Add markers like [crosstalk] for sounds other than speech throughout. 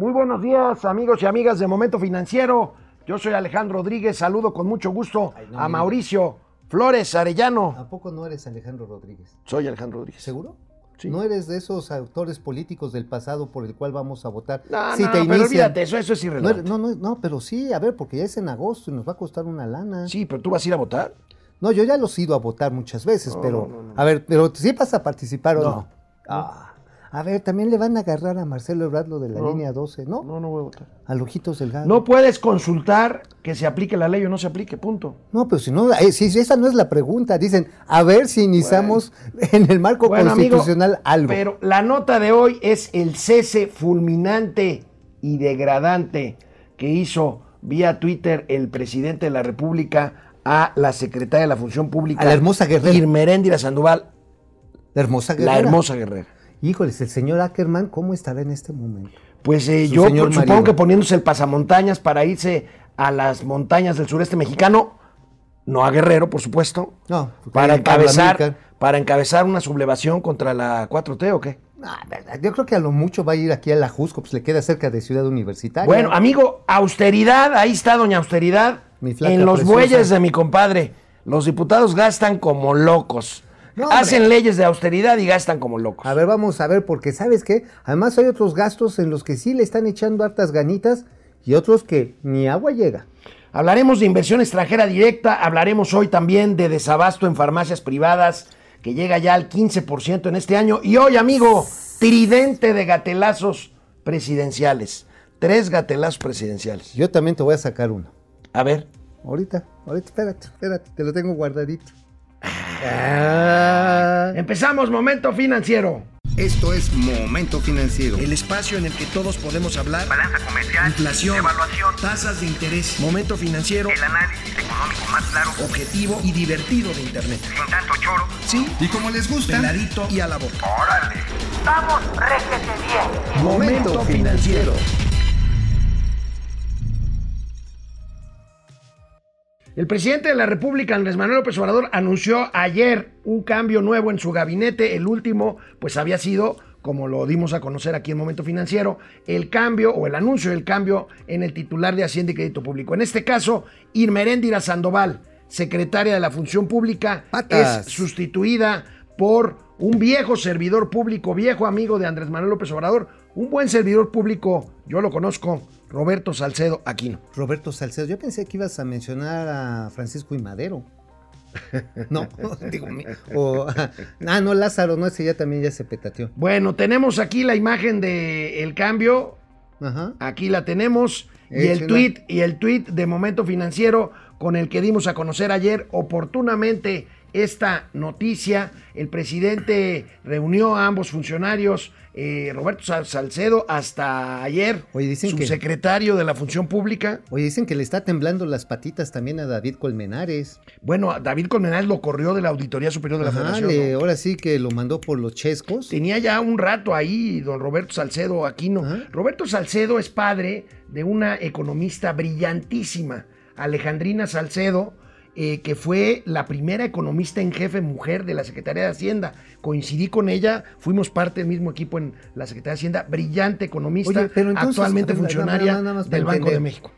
Muy buenos días, amigos y amigas de Momento Financiero. Yo soy Alejandro Rodríguez. Saludo con mucho gusto Ay, no a Mauricio Flores Arellano. ¿A poco no eres Alejandro Rodríguez? Soy Alejandro Rodríguez. ¿Seguro? Sí. ¿No eres de esos autores políticos del pasado por el cual vamos a votar? No, Si no, te pero olvídate, eso, eso es irrelevante. no, no, no, pero sí, a ver, porque ya es en agosto y nos va a costar una lana. Sí, pero tú vas a ir a votar. No, yo ya los he ido a votar muchas veces, No, pero, no, no. a ver, pero ¿sí vas a participar o No. no? Ah, a ver, también le van a agarrar a Marcelo Ebrard lo de la No. línea 12, ¿no? No, no voy a votar. A Lojitos Delgado. No puedes consultar que se aplique la ley o no se aplique, punto. No, pero si no, eh, si esa no es la pregunta. Dicen, a ver si iniciamos en el marco Bueno, amigo, constitucional algo. Pero la nota de hoy es el cese fulminante y degradante que hizo vía Twitter el presidente de la República a la secretaria de la Función Pública. A la hermosa Guerrera. Irmeréndira Sandoval, la hermosa guerrera. la hermosa guerrera. Híjoles, el señor Ackerman, ¿cómo estará en este momento? Pues eh, yo supongo que poniéndose el pasamontañas para irse a las montañas del sureste mexicano, no a Guerrero, por supuesto, No, para encabezar, para encabezar una sublevación contra la 4T o qué. Ah, yo creo que a lo mucho va a ir aquí a la Jusco, pues le queda cerca de Ciudad Universitaria. Bueno, amigo, austeridad, ahí está doña austeridad, en los preciosa. bueyes de mi compadre. Los diputados gastan como locos. No. Hacen leyes de austeridad y gastan como locos. A ver, vamos a ver, porque ¿sabes qué? Además hay otros gastos en los que sí le están echando hartas ganitas y otros que ni agua llega. Hablaremos de inversión extranjera directa, hablaremos hoy también de desabasto en farmacias privadas, que llega ya al 15% en este año. Y hoy, amigo, tridente de gatelazos presidenciales. Tres gatelazos presidenciales. Yo también te voy a sacar uno. A ver. Ahorita, ahorita, espérate, espérate, te lo tengo guardadito. Ah. Empezamos, momento financiero. Esto es Momento Financiero. El espacio en el que todos podemos hablar. balanza comercial, Inflación, evaluación, tasas de interés, momento financiero, el análisis económico más claro, objetivo y divertido de Internet. sin tanto choro. Sí, Y como les gusta, peladito y a la boca. ¡Órale! ¡Vamos, réjete bien! Momento financiero. El presidente de la República, Andrés Manuel López Obrador, anunció ayer un cambio nuevo en su gabinete. El último, pues había sido, como lo dimos a conocer aquí en Momento Financiero, el cambio o el anuncio del cambio en el titular de Hacienda y Crédito Público. En este caso, Irmeréndira Sandoval, secretaria de la Función Pública, Patas. es sustituida por un viejo servidor público, viejo amigo de Andrés Manuel López Obrador, un buen servidor público, yo lo conozco, Roberto Salcedo Aquino. Roberto Salcedo, yo pensé que ibas a mencionar a Francisco y Madero. [laughs] No, [laughs] digo, o, ah, no, Lázaro, no, ese ya también ya se petateó. Bueno, tenemos aquí la imagen del cambio, Ajá. aquí la tenemos, y el tweet y el tweet de Momento Financiero con el que dimos a conocer ayer oportunamente esta noticia. El presidente reunió a ambos funcionarios, eh, Roberto Sal- Salcedo, hasta ayer, Oye, dicen que- subsecretario de la Función Pública. Oye, dicen que le está temblando las patitas también a David Colmenares. Bueno, David Colmenares lo corrió de la Auditoría Superior de la Ajá, Federación. le- ¿no? ahora sí que lo mandó por los chescos. Tenía ya un rato ahí don Roberto Salcedo Aquino. Ajá. Roberto Salcedo es padre de una economista brillantísima, Alejandrina Salcedo, eh, que fue la primera economista en jefe mujer de la Secretaría de Hacienda. Coincidí con ella, fuimos parte del mismo equipo en la Secretaría de Hacienda, brillante economista, Oye, pero entonces, actualmente ver, funcionaria nada más- del Banco de. México.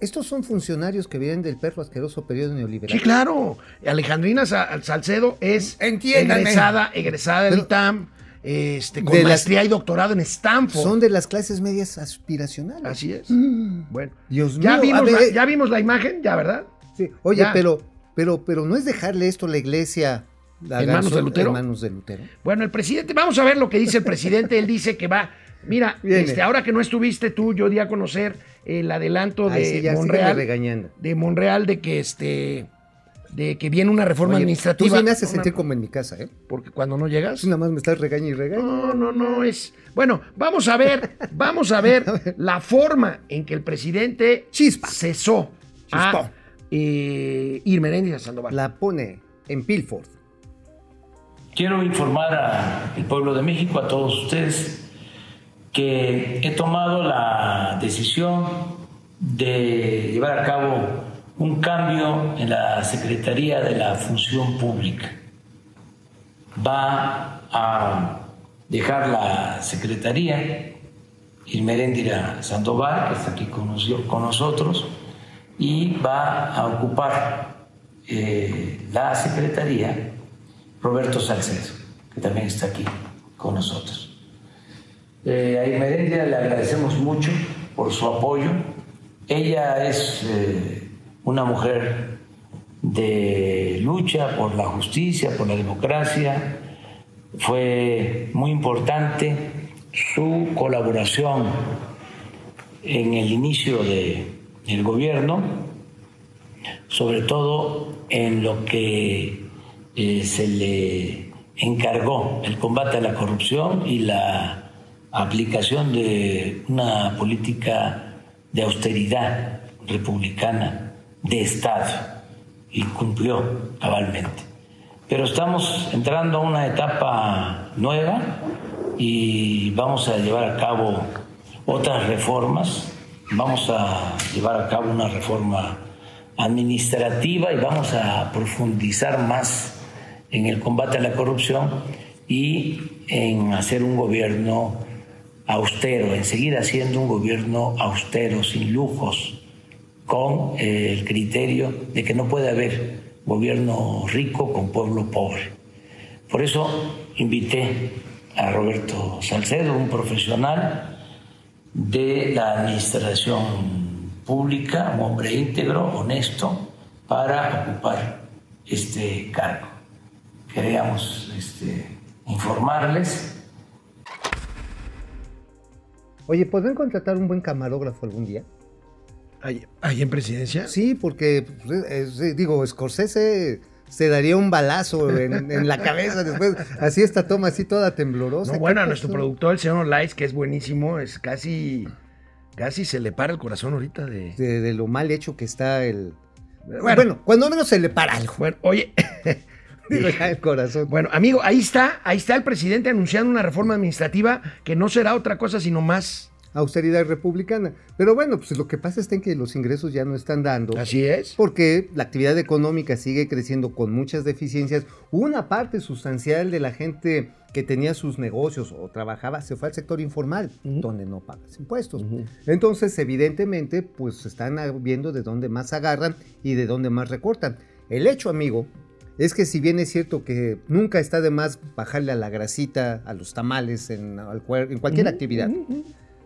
Estos son funcionarios que vienen del perro asqueroso periodo neoliberal. Sí, claro. Alejandrina Sa- Salcedo es Entiéndame. egresada, egresada del ITAM, este, con De las- maestría y doctorado en Stanford. Son de las clases medias aspiracionales. Así es. Mm. Bueno, Dios ya, mío, vimos a ver, la, eh. ya vimos la imagen, ya, ¿verdad? Sí, Oye, Ya. pero, pero, pero no es dejarle esto a la iglesia. la ¿En manos de Lutero? En manos de Lutero. Bueno, el presidente, vamos a ver lo que dice el presidente. Él dice que va. Mira, este, ahora que no estuviste tú, yo di a conocer el adelanto Ay, de sí, ya, sígueme Monreal. regañando. De Monreal de que este. De que viene una reforma Oye, administrativa. Tú sí me haces Una- sentir como en mi casa, ¿eh? Porque cuando no llegas. Tú nada más me estás regañando y regañando. No, no, no es. Bueno, vamos a ver, vamos a ver [laughs] la forma en que el presidente Chispa. cesó a Chispó. Eh, Irmeréndira Sandoval. La pone en Pilford. Quiero informar al pueblo de México, a todos ustedes, que he tomado la decisión de llevar a cabo un cambio en la Secretaría de la Función Pública. Va a dejar la Secretaría Irmeréndira Sandoval, que está aquí con nosotros, y va a ocupar eh, la secretaría Roberto Salcedo, que también está aquí con nosotros. Eh, a Irmeréndira le agradecemos mucho por su apoyo. Ella es eh, una mujer de lucha por la justicia, por la democracia. Fue muy importante su colaboración en el inicio de- del gobierno, sobre todo en lo que eh, se le encargó, el combate a la corrupción y la aplicación de una política de austeridad republicana de Estado y cumplió cabalmente. Pero estamos entrando a una etapa nueva y vamos a llevar a cabo otras reformas. Vamos a llevar a cabo una reforma administrativa y vamos a profundizar más en el combate a la corrupción y en hacer un gobierno austero, en seguir haciendo un gobierno austero, sin lujos, con eh, el criterio de que no puede haber gobierno rico con pueblo pobre. Por eso invité a Roberto Salcedo, un profesional de la administración pública, un hombre íntegro, honesto, para ocupar este cargo. Queríamos este, informarles Oye, ¿podrían contratar un buen camarógrafo algún día? ¿Ahí, ahí en presidencia? Sí, porque, pues, eh, digo, Scorsese se daría un balazo en, en la cabeza después. Así esta toma así toda temblorosa. No, bueno, a ¿Qué nuestro productor, el señor Olais, que es buenísimo, es casi, casi se le para el corazón ahorita de... De, de lo mal hecho que está el... Bueno. Bueno, cuando menos se le para algo. Bueno, oye, [laughs] el corazón. bueno, amigo, ahí está, ahí está el presidente anunciando una reforma administrativa que no será otra cosa sino más. Austeridad republicana. Pero bueno, pues lo que pasa es que los ingresos ya no están dando. Así es. Porque la actividad económica sigue creciendo con muchas deficiencias. Una parte sustancial de la gente que tenía sus negocios o trabajaba se fue al sector informal, donde no pagas impuestos. Entonces, evidentemente, pues están viendo de dónde más agarran y de dónde más recortan. El hecho, amigo, es que si bien es cierto que nunca está de más bajarle a la grasita, a los tamales, en, al cuer- en cualquier actividad,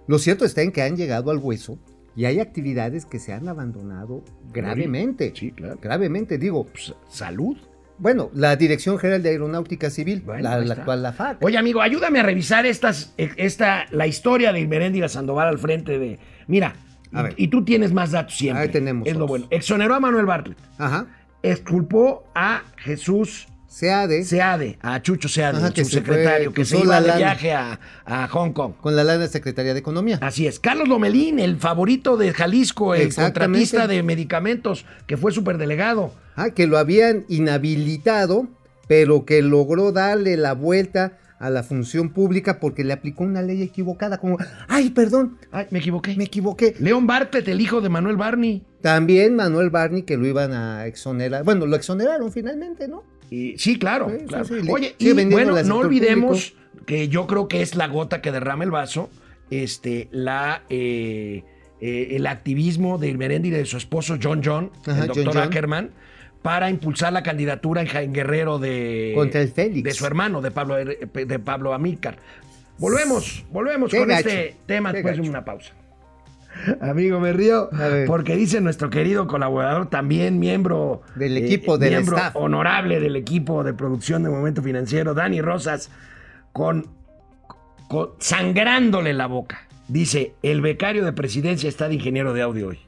lo cierto está en que han llegado al hueso y hay actividades que se han abandonado gravemente. Sí, claro. Gravemente, digo. Pues, salud. Bueno, la Dirección General de Aeronáutica Civil, Bueno, la, actual la FAC. Oye, amigo, ayúdame a revisar estas, eh, esta, la historia de Irmeréndira Sandoval al frente de. Mira, A y, ver. y tú tienes más datos siempre. Ahí tenemos Es lo bueno. Exoneró a Manuel Bartlett. Ajá. Exculpó a Jesús SEADE, Seade, a Chucho Seade, Ajá, el que se fue, que se iba de lana. viaje a, a Hong Kong. con la lana Secretaría de Economía. Así es. Carlos Lomelín, el favorito de Jalisco, el contratista de medicamentos, que fue superdelegado. Ah, que lo habían inhabilitado, pero que logró darle la vuelta a la función pública porque le aplicó una ley equivocada, como, ay, perdón, Ay, me equivoqué. me equivoqué. León Bartlett, el hijo de Manuel Barney. También Manuel Barney, que lo iban a exonerar. Bueno, lo exoneraron finalmente, ¿no? Y- sí, claro. Sí, claro. sí, Oye, y bueno, no olvidemos que yo creo que es la gota que derrama el vaso, este, la, eh, eh, el activismo de Irmeréndira y de su esposo John John, Ajá, el doctor John. Ackerman, para impulsar la candidatura en Jaén Guerrero de, Contra el Félix. de su hermano, de Pablo, de Pablo Amílcar. Volvemos, volvemos Qué con gacho, este tema qué después de una pausa. Amigo, me río porque dice nuestro querido colaborador, también miembro Del equipo, del miembro staff. honorable del equipo de producción de Momento Financiero, Dani Rosas, con, con- sangrándole la boca. Dice, el becario de presidencia está de ingeniero de audio hoy.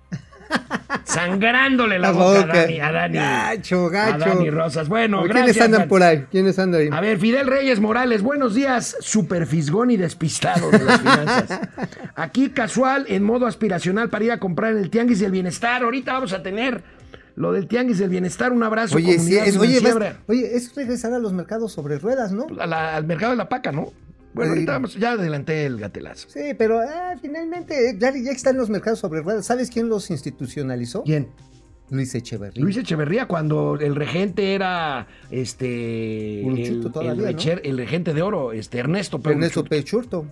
Sangrándole la La boca, boca. a Dani, a Dani. Gacho, A gacho. Dani Rosas. Bueno, ¿Quiénes gracias. andan Dani. por ahí? ¿Quiénes andan ahí? A ver, Fidel Reyes Morales, buenos días, super fisgón y despistado de las finanzas. Aquí casual, en modo aspiracional para ir a comprar en el Tianguis del Bienestar. Ahorita vamos a tener lo del Tianguis del Bienestar, un abrazo. Oye, sí, es, oye, vas- oye, es regresar a los mercados sobre ruedas, ¿no? A la- al mercado de la paca, ¿no? Bueno, ahorita vamos, ya adelanté el gatelazo. Sí, pero ah, finalmente ya, ya están los mercados sobre ruedas. ¿Sabes quién los institucionalizó? ¿Quién? Luis Echeverría. Luis Echeverría, cuando el regente era este. El, todavía, el, ¿no? recher- el regente de oro, este Ernesto Pedro Ernesto. Pechurto.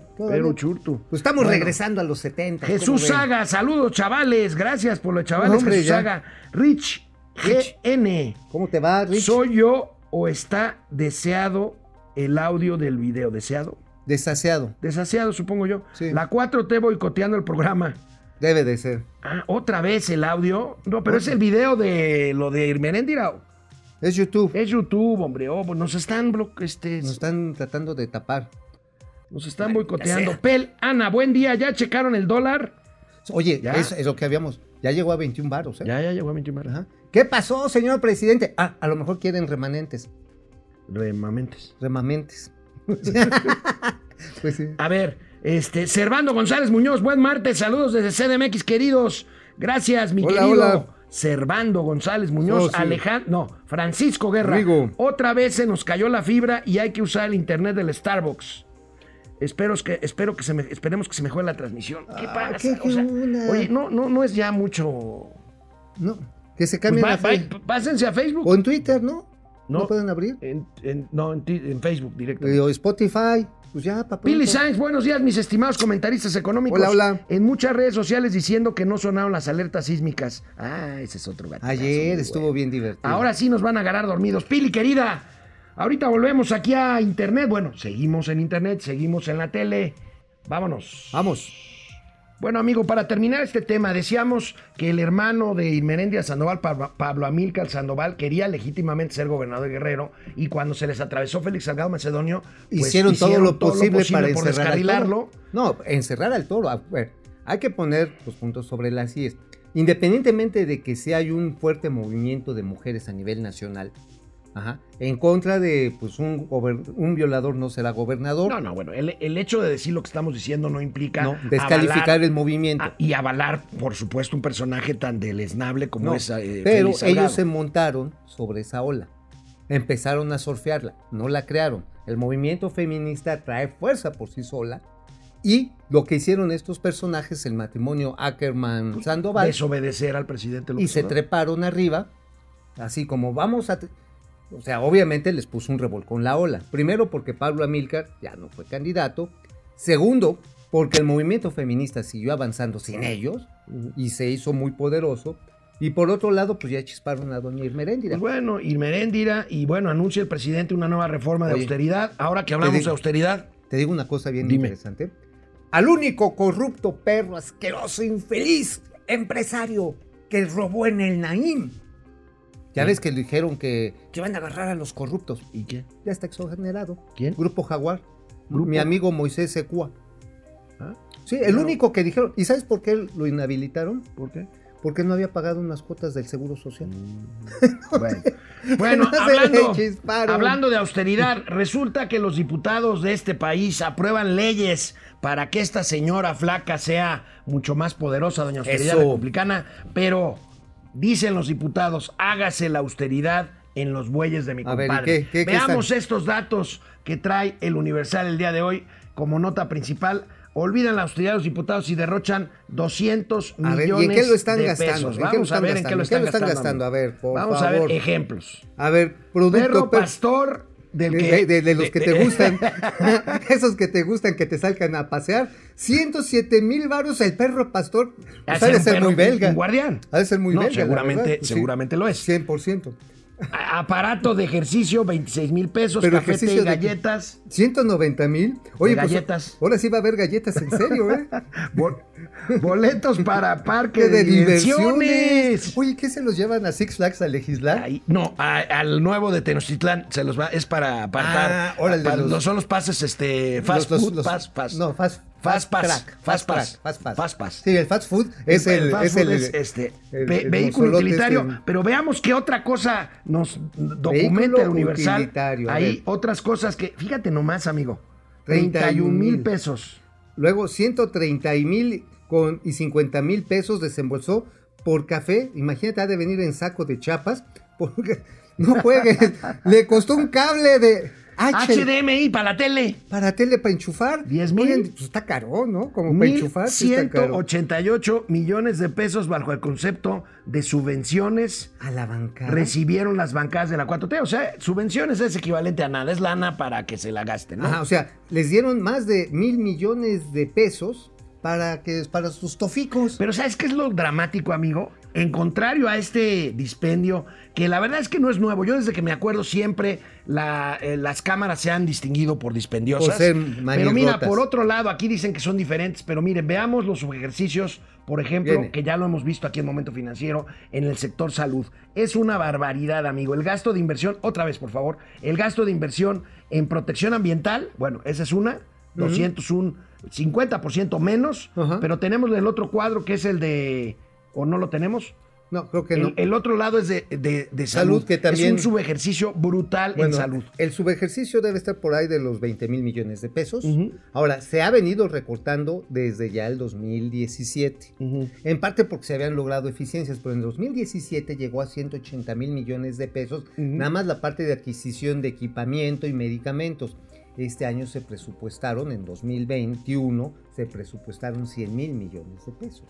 Churtu. Pues estamos Bueno. regresando a los 70. Jesús. Saga, saludos chavales, gracias por los chavales. Hombre, Jesús ya. Saga. Rich GN, ¿Cómo te va, Rich? ¿soy yo o está deseado el audio del video? ¿Deseado? Desaseado. Desaseado, supongo yo. Sí. La 4T boicoteando el programa. Debe de ser. Ah, otra vez el audio. No, pero es el video de lo de Irmeréndira. Es YouTube. Es YouTube, hombre. Oh, pues nos están blo- este, Nos están tratando de tapar. nos están boicoteando. sea. Pel, Ana, buen día. ¿Ya checaron el dólar? Oye, Ya. es, es lo que habíamos. Ya llegó a 21 varos, ¿eh? Ya, ya llegó a 21 baros. Ajá. ¿Qué pasó, señor presidente? Ah, a lo mejor quieren remanentes. Remamentes. Remamentes. [laughs] pues sí. A ver, este, Servando González Muñoz, buen martes, saludos desde CDMX, queridos. Gracias, mi Hola, querido hola. Servando González Muñoz, Oh, sí. Alejandro, no, Francisco Guerra. Amigo. Otra vez se nos cayó la fibra y hay que usar el internet del Starbucks. Espero que, espero que se me, esperemos que se mejore la transmisión. ¿Qué Ah, pasa? qué O sea, onda. oye, no, no, no es ya mucho. No, que se Pues cambien va- a Fe- va- pásense a Facebook. O en Twitter, ¿no? ¿No, No. pueden abrir? En- en- no, en, Facebook directo. Eh, O Spotify. Pues ya, papá. Billy Sainz, buenos días, mis estimados comentaristas económicos. Hola, hola. En muchas redes sociales diciendo que no sonaron las alertas sísmicas. Ah, ese es otro gatillazo, Ayer estuvo bueno. bien divertido. Ahora sí nos van a agarrar dormidos. Pili, querida, ahorita volvemos aquí a internet. Bueno, seguimos en internet, seguimos en la tele. Vámonos. Vamos. Bueno, amigo, para terminar este tema, decíamos que el hermano de Irmerendia Sandoval, Pablo, Amílcar Sandoval, quería legítimamente ser gobernador de Guerrero y cuando se les atravesó Félix Salgado Macedonio, pues, hicieron, todo lo posible, para por encerrar al descarrilarlo. toro. No, encerrar al toro. A ver, hay que poner los puntos sobre las IES. Independientemente de que si hay un fuerte movimiento de mujeres a nivel nacional, ajá, en contra de pues un, un violador no será gobernador, No, no, bueno, el, el hecho de decir lo que estamos diciendo no implica no, descalificar avalar- el movimiento. y avalar, por supuesto, un personaje tan deleznable como No, es eh, pero ellos se montaron sobre esa ola. Empezaron a surfearla, no la crearon. El movimiento feminista trae fuerza por sí sola. Y lo que hicieron estos personajes, el matrimonio Ackerman-Sandoval, desobedecer al presidente y López se Obrador. treparon arriba, así como vamos a... O sea, obviamente les puso un revolcón la ola. Primero porque Pablo Amílcar ya no fue candidato. Segundo, porque el movimiento feminista siguió avanzando sin ellos y se hizo muy poderoso. Y por otro lado, pues ya chisparon a doña Irmeréndira. Pues bueno, Irmeréndira, y bueno, anuncia el presidente una nueva reforma de Oye, austeridad. Ahora que hablamos digo- de austeridad, Te digo una cosa bien Dime. interesante. Al único corrupto, perro, asqueroso, infeliz empresario que robó en el Naim. Ya ves que le dijeron que, que van a agarrar a los corruptos. ¿y qué? Ya está exonerado. ¿Quién? Grupo Jaguar. Grupo- Mi amigo Moisés Secua. ¿Ah? Sí, el No. único que dijeron. ¿Y sabes por qué lo inhabilitaron? ¿Por qué? Porque no había pagado unas cuotas del Seguro Social. [laughs] Bueno, bueno hablando, hablando de austeridad, resulta que los diputados de este país aprueban leyes para que esta señora flaca sea mucho más poderosa, doña Austeridad Eso. Republicana, pero dicen los diputados, hágase la austeridad en los bueyes de mi A ver, ¿y compadre. qué- qué- Veamos estos datos que trae el Universal el día de hoy como nota principal. Olvidan la austeridad de los diputados y derrochan 200 A ver, ¿y en millones qué lo están de gastando? pesos. ¿En qué lo Vamos a están ver en qué lo están, gastando? A ver, por Vamos a ver ejemplos. A ver, producto. Perro pastor del de, que... de- de- de los que te gustan. [laughs] [laughs] Esos que te gustan, que te salgan a pasear. 107 mil varos el perro pastor. Ha Pues de un ser perro, muy belga. un guardián. Ha de ser muy No, belga. seguramente-. Pues sí. seguramente lo es. 100%. A- Aparato de ejercicio, 26 mil pesos, Pero cafete y galletas. 190 mil. Oye, pues, galletas. ahora sí va a haber galletas en serio, ¿eh? [laughs] bol- boletos para [laughs] parque Que de, de diversiones. diversiones. Oye, ¿qué se los llevan a Six Flags a legislar? No, a- al nuevo de Tenochtitlán se los va, es para apartar. Ah, órale, Para- los- no son los pases, este, fast Los- food, los- fast, fast. No, fast, Fast pass, fast pass, fast pass. fast pass. Sí, el fast food es el, fast es food el, es, este, el- ve- el vehículo utilitario. este. Pero veamos qué otra cosa nos documenta el Universal. Hay otras cosas que, fíjate nomás, amigo. 31 31 mil mil. pesos. Luego 130 mil con y 50 mil pesos desembolsó por café. Imagínate, ha de venir en saco de chapas. [laughs] Porque no juegues. Le costó un cable de. HDMI para la tele. Para tele, para enchufar. 10 mil. Pues está caro, ¿no? Como para enchufar. sí está caro. 188 millones de pesos bajo el concepto de subvenciones A la bancada. recibieron las bancadas de la 4T. O sea, subvenciones es equivalente a nada, es lana para que se la gasten, ¿no? Ajá, o sea, les dieron más de mil millones de pesos para que para sus toficos. Pero ¿sabes qué es lo dramático, amigo? En contrario a este dispendio, que la verdad es que no es nuevo. Yo desde que me acuerdo siempre la, eh, las cámaras se han distinguido por dispendiosas. Pero mira, por otro lado, aquí dicen que son diferentes, pero miren, veamos los ejercicios, por ejemplo, Viene. que ya lo hemos visto aquí en Momento Financiero, en el sector salud. Es una barbaridad, amigo. El gasto de inversión, otra vez, por favor, el gasto de inversión en protección ambiental, bueno, esa es una, 201, 50% menos, pero tenemos el otro cuadro que es el de, ¿o no lo tenemos? No, creo que El, no. el otro lado es de, de- de salud, Salud, que también- Es un subejercicio brutal en salud. el subejercicio debe estar por ahí de los 20 mil millones de pesos. Ahora, se ha venido recortando desde ya el 2017. Ujú. En parte porque se habían logrado eficiencias, pero en 2017 llegó a 180 mil millones de pesos, nada más la parte de adquisición de equipamiento y medicamentos. Este año se presupuestaron, en 2021, se presupuestaron 100 mil millones de pesos.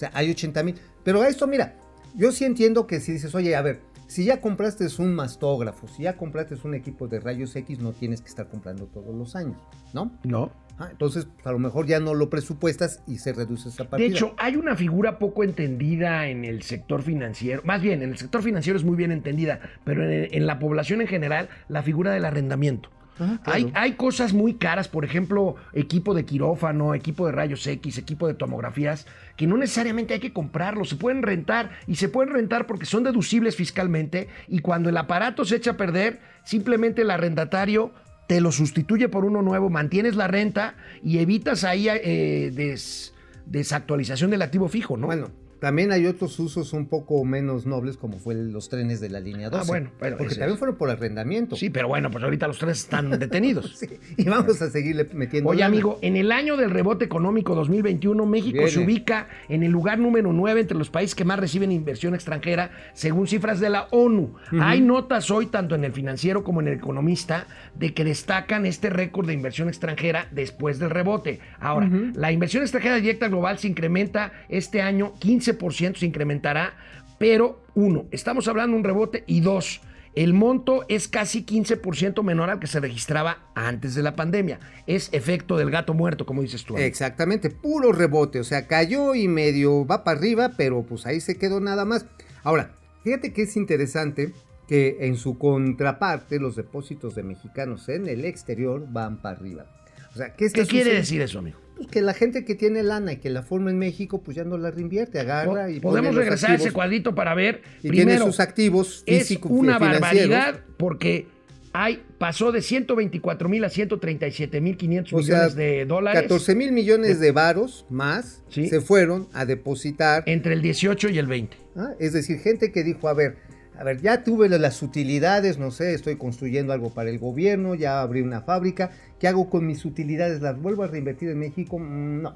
O sea, hay 80 mil. Pero a esto, mira, yo sí entiendo que si dices, oye, a ver, si ya compraste un mastógrafo, si ya compraste un equipo de rayos X, no tienes que estar comprando todos los años, ¿no? No. Ah, entonces, a lo mejor ya no lo presupuestas y se reduce esa De partida. hecho, hay una figura poco entendida en el sector financiero. Más bien, en el sector financiero es muy bien entendida, pero en, en la población en general, la figura del arrendamiento. Ah, claro. hay, hay cosas muy caras, por ejemplo, equipo de quirófano, equipo de rayos X, equipo de tomografías, que no necesariamente hay que comprarlos, se pueden rentar y se pueden rentar porque son deducibles fiscalmente y cuando el aparato se echa a perder, simplemente el arrendatario te lo sustituye por uno nuevo, mantienes la renta y evitas ahí eh, des- desactualización del activo fijo, ¿no? Bueno, también hay otros usos un poco menos nobles, como fue los trenes de la línea 12. Ah, bueno, Porque también es. fueron por arrendamiento. sí, pero bueno, pues ahorita los tres están [laughs] detenidos. Sí, Y vamos a seguirle metiendo. Oye, lana. amigo, en el año del rebote económico 2021, México Viene. se ubica en el lugar número 9 entre los países que más reciben inversión extranjera, según cifras de la ONU. Hay notas hoy, tanto en el financiero como en el economista, de que destacan este récord de inversión extranjera después del rebote. Ahora, la inversión extranjera directa global se incrementa este año, 15% se incrementará, pero uno, estamos hablando de un rebote y dos, el monto es casi 15% menor al que se registraba antes de la pandemia. Es efecto del gato muerto, como dices tú. amigo. Exactamente, puro rebote. O sea, cayó y medio va para arriba, pero pues ahí se quedó nada más. Ahora, fíjate que es interesante que en su contraparte los depósitos de mexicanos en el exterior van para arriba. O sea, ¿qué, está ¿Qué quiere decir eso, amigo? Pues que la gente que tiene lana y que la forma en México, pues ya no la reinvierte, agarra y Podemos regresar a ese cuadrito para ver. y tiene Primero, sus activos es una barbaridad porque hay, pasó de 124 mil a 137 mil 500 O sea, millones de dólares 14 mil millones de varos más Sí. se fueron a depositar. entre el 18 y el 20. ¿ah? Es decir, gente que dijo, a ver, a ver, ya tuve las utilidades, no sé, estoy construyendo algo para el gobierno, ya abrí una fábrica, ¿qué hago con mis utilidades? ¿Las vuelvo a reinvertir en México? Mm, No.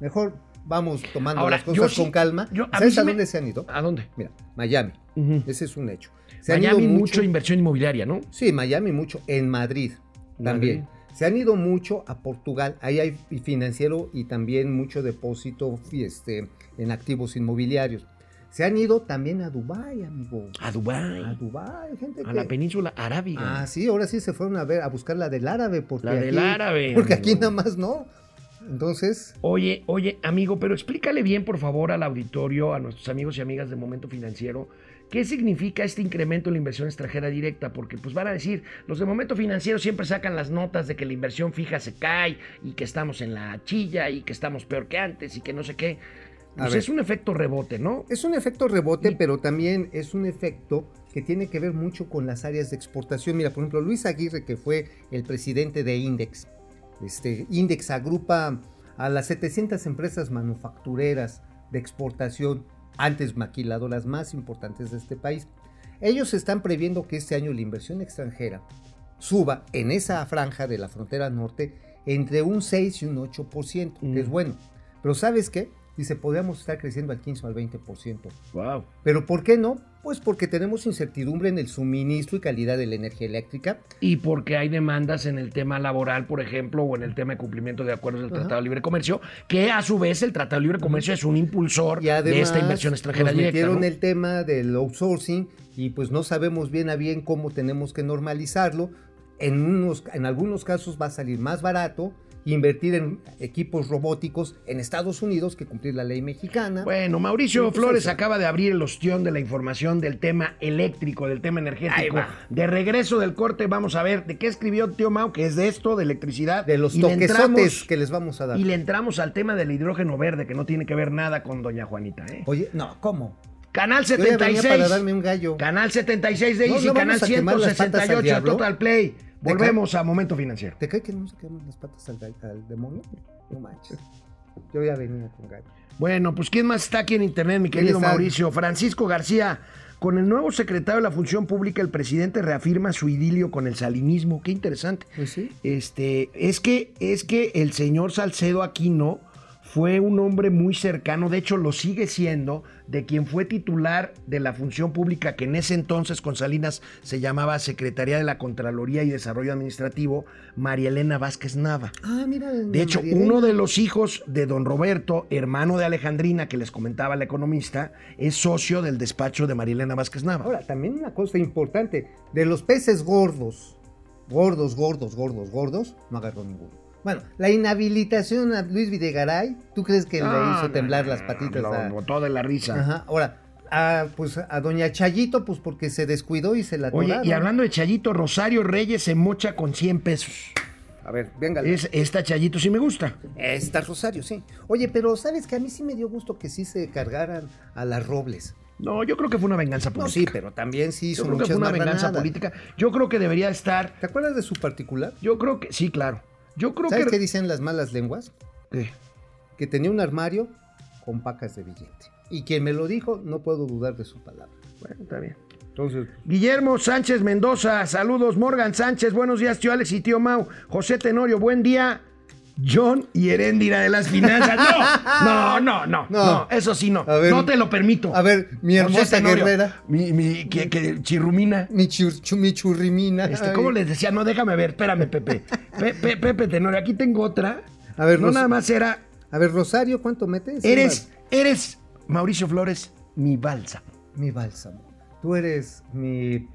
Mejor vamos tomando Ahora, las cosas sí- con calma. yo- a ¿Sabes sí a me- dónde se han ido? ¿A dónde? Mira, Miami. Ese es un hecho. Se han ido Miami, mucho mucho inversión inmobiliaria, ¿no? Sí, Miami mucho, en Madrid también. Madrid. Se han ido mucho a Portugal, ahí hay financiero y también mucho depósito este, en activos inmobiliarios. Se han ido también a Dubái, amigo. A Dubái. A Dubái, gente A que... la península arábiga. Ah, sí, ahora sí se fueron a ver, a buscar la del árabe, porque La del aquí- árabe, Porque amigo. aquí nada más no. Entonces, Oye, oye, amigo, pero explícale bien, por favor, al auditorio, a nuestros amigos y amigas de Momento Financiero, qué significa este incremento en la inversión extranjera directa, porque pues van a decir, los de Momento Financiero siempre sacan las notas de que la inversión fija se cae y que estamos en la chilla y que estamos peor que antes y que no sé qué. Pues es un efecto rebote, ¿no? Es un efecto rebote, Y- pero también es un efecto que tiene que ver mucho con las áreas de exportación. Mira, por ejemplo, Luis Aguirre, que fue el presidente de Index. Este, Index agrupa a las 700 empresas manufactureras de exportación, antes maquiladoras más importantes de este país. Ellos están previendo que este año la inversión extranjera suba en esa franja de la frontera norte entre un 6 y un 8%, que es Mm. bueno. Pero ¿sabes qué? Dice, podríamos estar creciendo al 15 o al 20%. Wow. ¿Pero por qué no? Pues porque tenemos incertidumbre en el suministro y calidad de la energía eléctrica. Y porque hay demandas en el tema laboral, por ejemplo, o en el tema de cumplimiento de acuerdos del Ajá. Tratado de Libre Comercio, que a su vez el Tratado de Libre Comercio es un impulsor Y además de esta inversión extranjera nos directa. metieron ¿no? el tema del outsourcing y pues no sabemos bien a bien cómo tenemos que normalizarlo. En, unos, en algunos casos va a salir más barato invertir en equipos robóticos en Estados Unidos que cumplir la ley mexicana. Bueno, Mauricio Flores acaba de abrir el ostión de la información del tema eléctrico, del tema energético. De regreso del corte, vamos a ver de qué escribió tío Mau, que es de esto, de electricidad. de los le toquesotes que les vamos a dar. Y le entramos al tema del hidrógeno verde, que no tiene que ver nada con doña Juanita. ¿eh? Oye, no, ¿cómo? Canal Yo ya venía 76. para darme un gallo. Canal 76 de Easy, no canal vamos a quemar las patas al 168 diablo. Total Play. ¿De Volvemos a Momento Financiero. ¿Te cae que no se queman las patas al, al demonio? No manches. Yo ya venía con gallo. Bueno, pues ¿quién más está aquí en internet, mi ¿Quién querido? Mauricio? Francisco García. Con el nuevo secretario de la Función Pública, el presidente reafirma su idilio con el salinismo. Qué interesante. Pues sí. Este, es que, es que el señor Salcedo Aquino fue un hombre muy cercano, de hecho lo sigue siendo, de quien fue titular de la función pública que en ese entonces con Salinas se llamaba Secretaría de la Contraloría y Desarrollo Administrativo, María Elena Vázquez Nava. Ah, mira. De hecho, uno de los hijos de don Roberto, hermano de Alejandrina, que les comentaba la economista, es socio del despacho de María Elena Vázquez Nava. Ahora, también una cosa importante. De los peces gordos, gordos, gordos, gordos, gordos, no agarró ninguno. Bueno, la inhabilitación a Luis Videgaray, ¿tú crees que le Ah, hizo no, temblar no, las no, patitas a... botó de la risa. Ajá, ahora, a, pues a doña Chayito, pues porque se descuidó y se la Oye, y hablando de Chayito, Rosario Reyes se mocha con 100 pesos. A ver, venga. Es, esta Chayito sí me gusta. Está Rosario, sí. Oye, pero ¿sabes que a mí sí me dio gusto que sí se cargaran a las Robles? No, yo creo que fue una venganza No, política. sí, pero también sí Yo hizo creo que fue una venganza política. Yo creo que debería estar. ¿Te acuerdas de su particular? Yo creo que. Sí, claro. Yo creo ¿Sabes que. qué dicen las malas lenguas? ¿Qué? Que tenía un armario con pacas de billete. Y quien me lo dijo, no puedo dudar de su palabra. Bueno, está bien. Entonces, Guillermo Sánchez Mendoza, saludos. Morgan Sánchez, buenos días, tío Alex y tío Mau. José Tenorio, buen día. John y Heréndira de las finanzas. No, no, no, no, No. eso sí no. Ver. no te lo permito. a ver, mi hermosa guerrera, Mi, mi, que, que chirrumina. mi, chur- chu- mi churrimina. Este. ¿Cómo les decía? No, déjame ver, espérame, Pepe. Pe- Pe- Pepe Tenorio, aquí tengo otra. A ver, no Ros- nada más era, A ver, Rosario, ¿cuánto metes? eres, eres, Mauricio Flores, mi balsa. Mi bálsamo. Tú eres mi,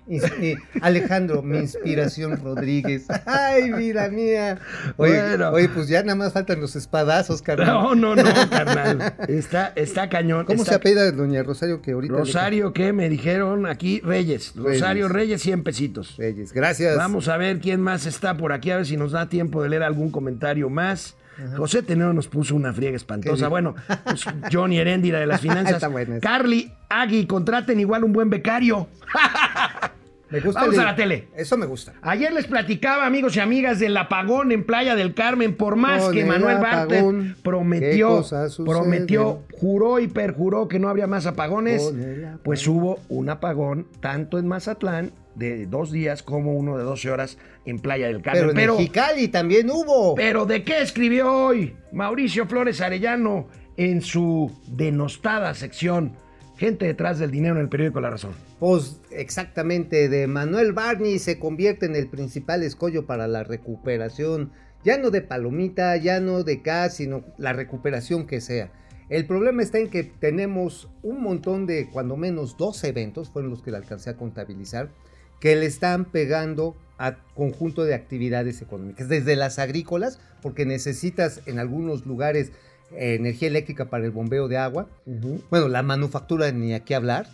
Alejandro, mi inspiración Rodríguez. Ay, vida mía. Oye, Bueno. oye, pues ya nada más faltan los espadazos, carnal. No, no, no, [laughs] carnal. Está, está cañón. ¿Cómo está se apellida doña Rosario que ahorita... le- Rosario, ¿qué me dijeron aquí? Reyes. Rosario Reyes, 100 pesitos. Reyes, gracias. Vamos a ver quién más está por aquí, a ver si nos da tiempo de leer algún comentario más. José Tenero nos puso una friega ¿Qué espantosa. Bueno, pues Johnny Heréndira de las [laughs] finanzas. Está. Carly, Agui, contraten igual un buen becario. [laughs] Me gusta Vamos el- a la tele. Eso me gusta. Ayer les platicaba, amigos y amigas, del apagón en Playa del Carmen, por más Con que el Manuel Bartlett ¿qué prometió, prometió, juró y perjuró que no habría más apagones, pues hubo un apagón tanto en Mazatlán de dos días como uno de 12 horas en Playa del Carmen. Pero en Pero, Mexicali también hubo. pero ¿de qué escribió hoy Mauricio Flores Arellano en su denostada sección? Gente detrás del dinero en el periódico La Razón. Pues exactamente, de Manuel Barney se convierte en el principal escollo para la recuperación, ya no de palomita, ya no de gas, sino la recuperación que sea. El problema está en que tenemos un montón de, cuando menos dos eventos, fueron los que le alcancé a contabilizar, que le están pegando a conjunto de actividades económicas, desde las agrícolas, porque necesitas en algunos lugares eh, energía eléctrica para el bombeo de agua, bueno, la manufactura ni a qué hablar,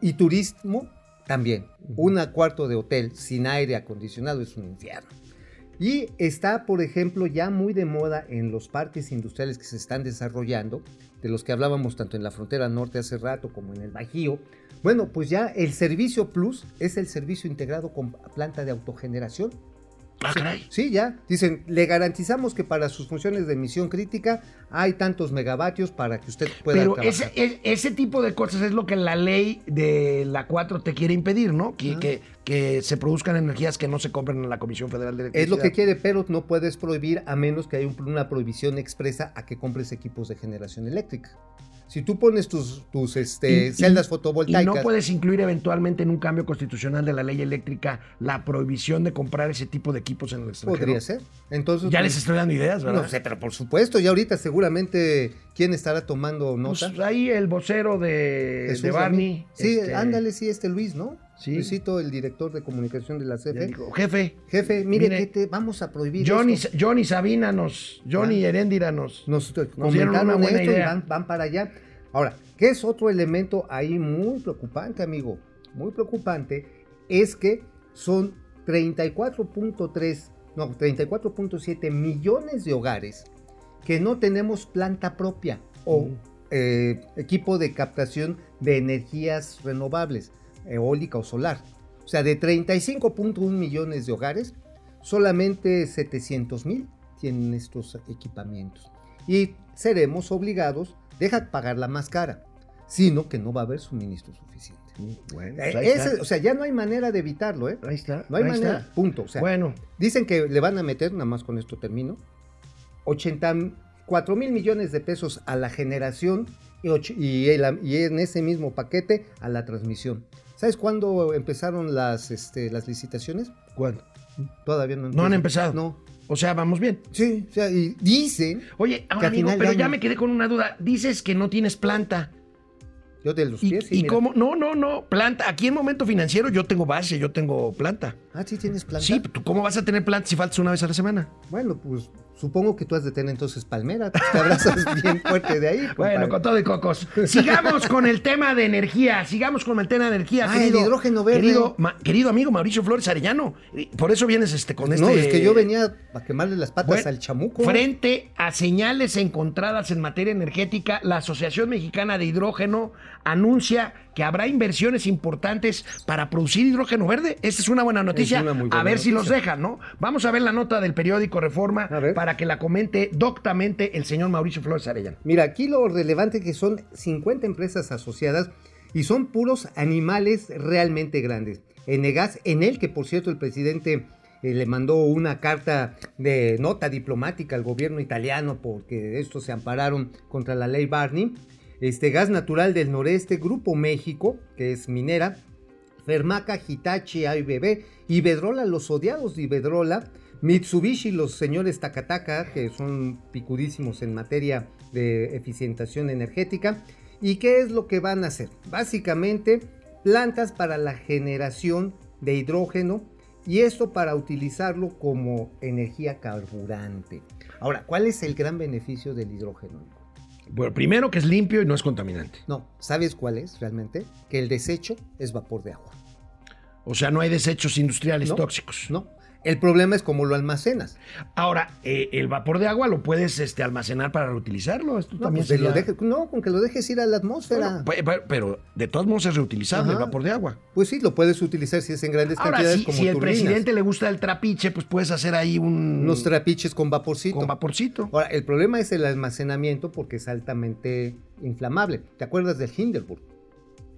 y turismo también. Un cuarto de hotel sin aire acondicionado es un infierno. Y está, por ejemplo, ya muy de moda en los parques industriales que se están desarrollando, de los que hablábamos tanto en la frontera norte hace rato como en el Bajío. Bueno, pues ya el servicio Plus es el servicio integrado con planta de autogeneración. Ah, caray. Sí, ya. Dicen, le garantizamos que para sus funciones de emisión crítica hay tantos megavatios para que usted pueda Pero ese, e- ese tipo de cosas es lo que la ley de la 4 te quiere impedir, ¿no? Ah. Que, que, que se produzcan energías que no se compren en la Comisión Federal de Es Electricidad. lo que quiere, pero no puedes prohibir a menos que haya un- una prohibición expresa a que compres equipos de generación eléctrica. Si tú pones tus, tus este, Y- celdas y- fotovoltaicas, Y no puedes incluir eventualmente en un cambio constitucional de la ley eléctrica la prohibición de comprar ese tipo de equipos en el extranjero. podría ser. Entonces, Ya pues, les estoy dando ideas, ¿verdad? No sé, pero por supuesto, ya ahorita seguramente, ¿quién estará tomando nota? Pues ahí el vocero de, de Barney. Sí, este, ándale, sí, este Luis, ¿no? Sí. Luisito, el director de comunicación de la CFE. dijo, Jefe, Jefe, mire, Mire, que te vamos a prohibir Johnny, esto. Johnny Sabina nos, Johnny Ah. Heréndira nos, Nos, dieron comentaron una buena esto y van, van para allá. Ahora, ¿qué es otro elemento ahí muy preocupante, amigo? Muy preocupante es que son 34.3, no, 34.7 millones de hogares que no tenemos planta propia o Mm. eh, equipo de captación de energías renovables, eólica o solar. O sea, de 35.1 millones de hogares, solamente 700 mil tienen estos equipamientos. Y seremos obligados, deja pagarla más cara, sino que no va a haber suministro suficiente. Bueno, Eh, pues ese- o sea, ya no hay manera de evitarlo, ¿eh? Ahí está. No hay manera, está. punto. O sea, bueno, Dicen que le van a meter, nada más con esto termino, 84 mil millones de pesos a la generación y, y el- y en ese mismo paquete a la transmisión. ¿Sabes cuándo empezaron las, este, las licitaciones? ¿cuándo? Todavía no, No han empezado. No. O sea, vamos bien. Sí, o sea, y dicen, Oye, ahora, amigo, pero ya año- me quedé con una duda. Dices que no tienes planta. yo de los ¿Y, pies. sí, y cómo? No, no, no. Planta. Aquí en momento financiero yo tengo base, yo tengo planta. Ah, sí tienes planta. Sí, ¿tú cómo vas a tener planta si faltas una vez a la semana? Bueno, pues supongo que tú has de tener entonces palmera. Te abrazas [laughs] bien fuerte de ahí. Bueno, con todo y cocos. [laughs] Sigamos con el tema de energía. Sigamos con el tema de energía. Ah, el hidrógeno verde. Querido, ma- querido amigo Mauricio Flores Arellano. Por eso vienes este, con este. No, es que yo venía a quemarle las patas Bueno, al chamuco. Frente a señales encontradas en materia energética, la Asociación Mexicana de Hidrógeno anuncia que habrá inversiones importantes para producir hidrógeno verde. Esta es una buena noticia. una a ver si los dejan, ¿no? Vamos a ver la nota del periódico Reforma para que la comente doctamente el señor Mauricio Flores Arellano. Mira, aquí lo relevante que son 50 empresas asociadas y son puros animales realmente grandes. Enegas, en el que por cierto el presidente eh, le mandó una carta de nota diplomática al gobierno italiano porque estos se ampararon contra la ley Barney. Este gas natural del noreste, Grupo México, que es minera, Fermaca, Hitachi, ABB, Iberdrola, los odiados de Iberdrola, Mitsubishi, los señores Takataka, que son picudísimos en materia de eficientación energética. ¿Y qué es lo que van a hacer? Básicamente, plantas para la generación de hidrógeno y esto para utilizarlo como energía carburante. Ahora, ¿cuál es el gran beneficio del hidrógeno? Bueno, primero que es limpio y no es contaminante. No, ¿sabes cuál es realmente? Que el desecho es vapor de agua. O sea, no hay desechos industriales No, tóxicos. No, el problema es cómo lo almacenas. Ahora, eh, el vapor de agua lo puedes este, almacenar para reutilizarlo. Esto No, también pues, lo sería- deje- no, con que lo dejes ir a la atmósfera. Bueno, pero de todos modos es reutilizable Ajá. el vapor de agua. pues sí, lo puedes utilizar si es en grandes Ahora, cantidades si, como si el turbinas. presidente le gusta el trapiche, pues puedes hacer ahí un... Unos trapiches con vaporcito. con vaporcito. Ahora, el problema es el almacenamiento porque es altamente inflamable. ¿Te acuerdas del Hindenburg?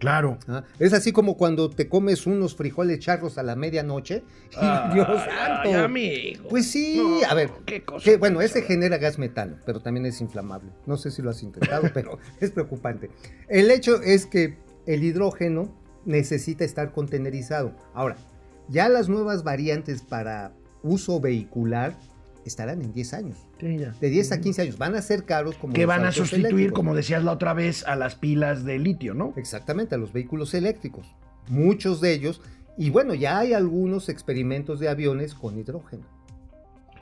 Claro. ¿Ah? Es así como cuando te comes unos frijoles charros a la medianoche. y [laughs] Dios santo. Ay, amigo. Pues sí, No, a ver. qué cosa que, bueno, ese genera gas metano, pero también es inflamable. No sé si lo has intentado, [laughs] pero es preocupante. El hecho es que el hidrógeno necesita estar contenerizado. Ahora, ya las nuevas variantes para uso vehicular estarán en 10 años. Sí, ya. De 10 a 15 años. Van a ser caros como Que van a sustituir, eléctricos. como decías la otra vez, a las pilas de litio, ¿no? Exactamente, a los vehículos eléctricos. Muchos de ellos. Y bueno, ya hay algunos experimentos de aviones con hidrógeno.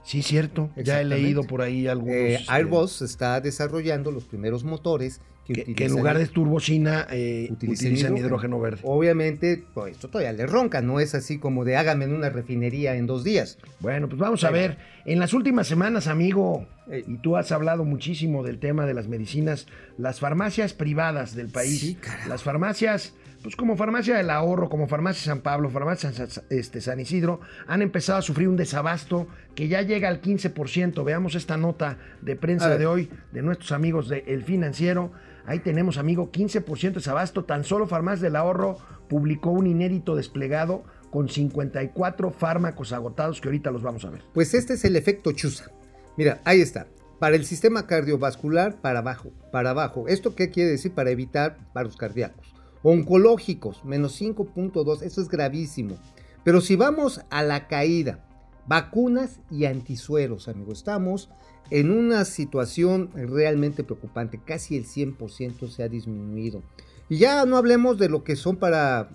Sí, cierto. Ya he leído por ahí algunos. Eh, este, Airbus está desarrollando los primeros motores que, que, que en lugar de turbocina eh, utilizan hidrógeno. verde. Obviamente, pues, esto todavía le ronca, no es así como de hágame en una refinería en dos días. Bueno, pues vamos a ver. En las últimas semanas, amigo, y tú has hablado muchísimo del tema de las medicinas, las farmacias privadas del país, Sí, las farmacias pues como Farmacia del Ahorro, como Farmacia San Pablo, Farmacia San, este, San Isidro, han empezado a sufrir un desabasto que ya llega al 15%. Veamos esta nota de prensa de hoy de nuestros amigos de El Financiero. Ahí tenemos, amigo, 15% de desabasto. Tan solo Farmacia del Ahorro publicó un inédito desplegado con 54 fármacos agotados que ahorita los vamos a ver. Pues este es el efecto chuza. Mira, ahí está. Para el sistema cardiovascular, para abajo, para abajo. ¿Esto qué quiere decir? Para evitar paros cardíacos. Oncológicos, menos 5.2. Eso es gravísimo. Pero si vamos a la caída, vacunas y antisueros, amigo. Estamos en una situación realmente preocupante. Casi el 100% se ha disminuido. Y ya no hablemos de lo que son para,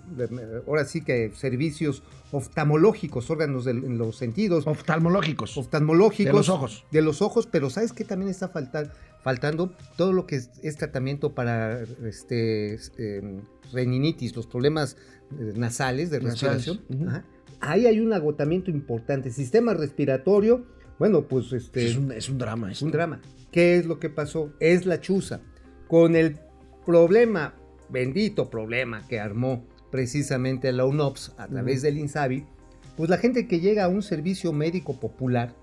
ahora sí que servicios oftalmológicos, órganos de, en los sentidos, Oftalmológicos. oftalmológicos. De los ojos. De los ojos, pero ¿sabes qué también está falta- faltando? Todo lo que es, es tratamiento para este, eh, reninitis, los problemas eh, nasales de Nasales, respiración. Ajá. Ahí hay un agotamiento importante. Sistema respiratorio, bueno, pues este... Es un, es un drama. Es un drama. ¿Qué es lo que pasó? Es la chuza. Con el problema, bendito problema que armó precisamente la UNOPS a través del INSABI, pues la gente que llega a un servicio médico popular,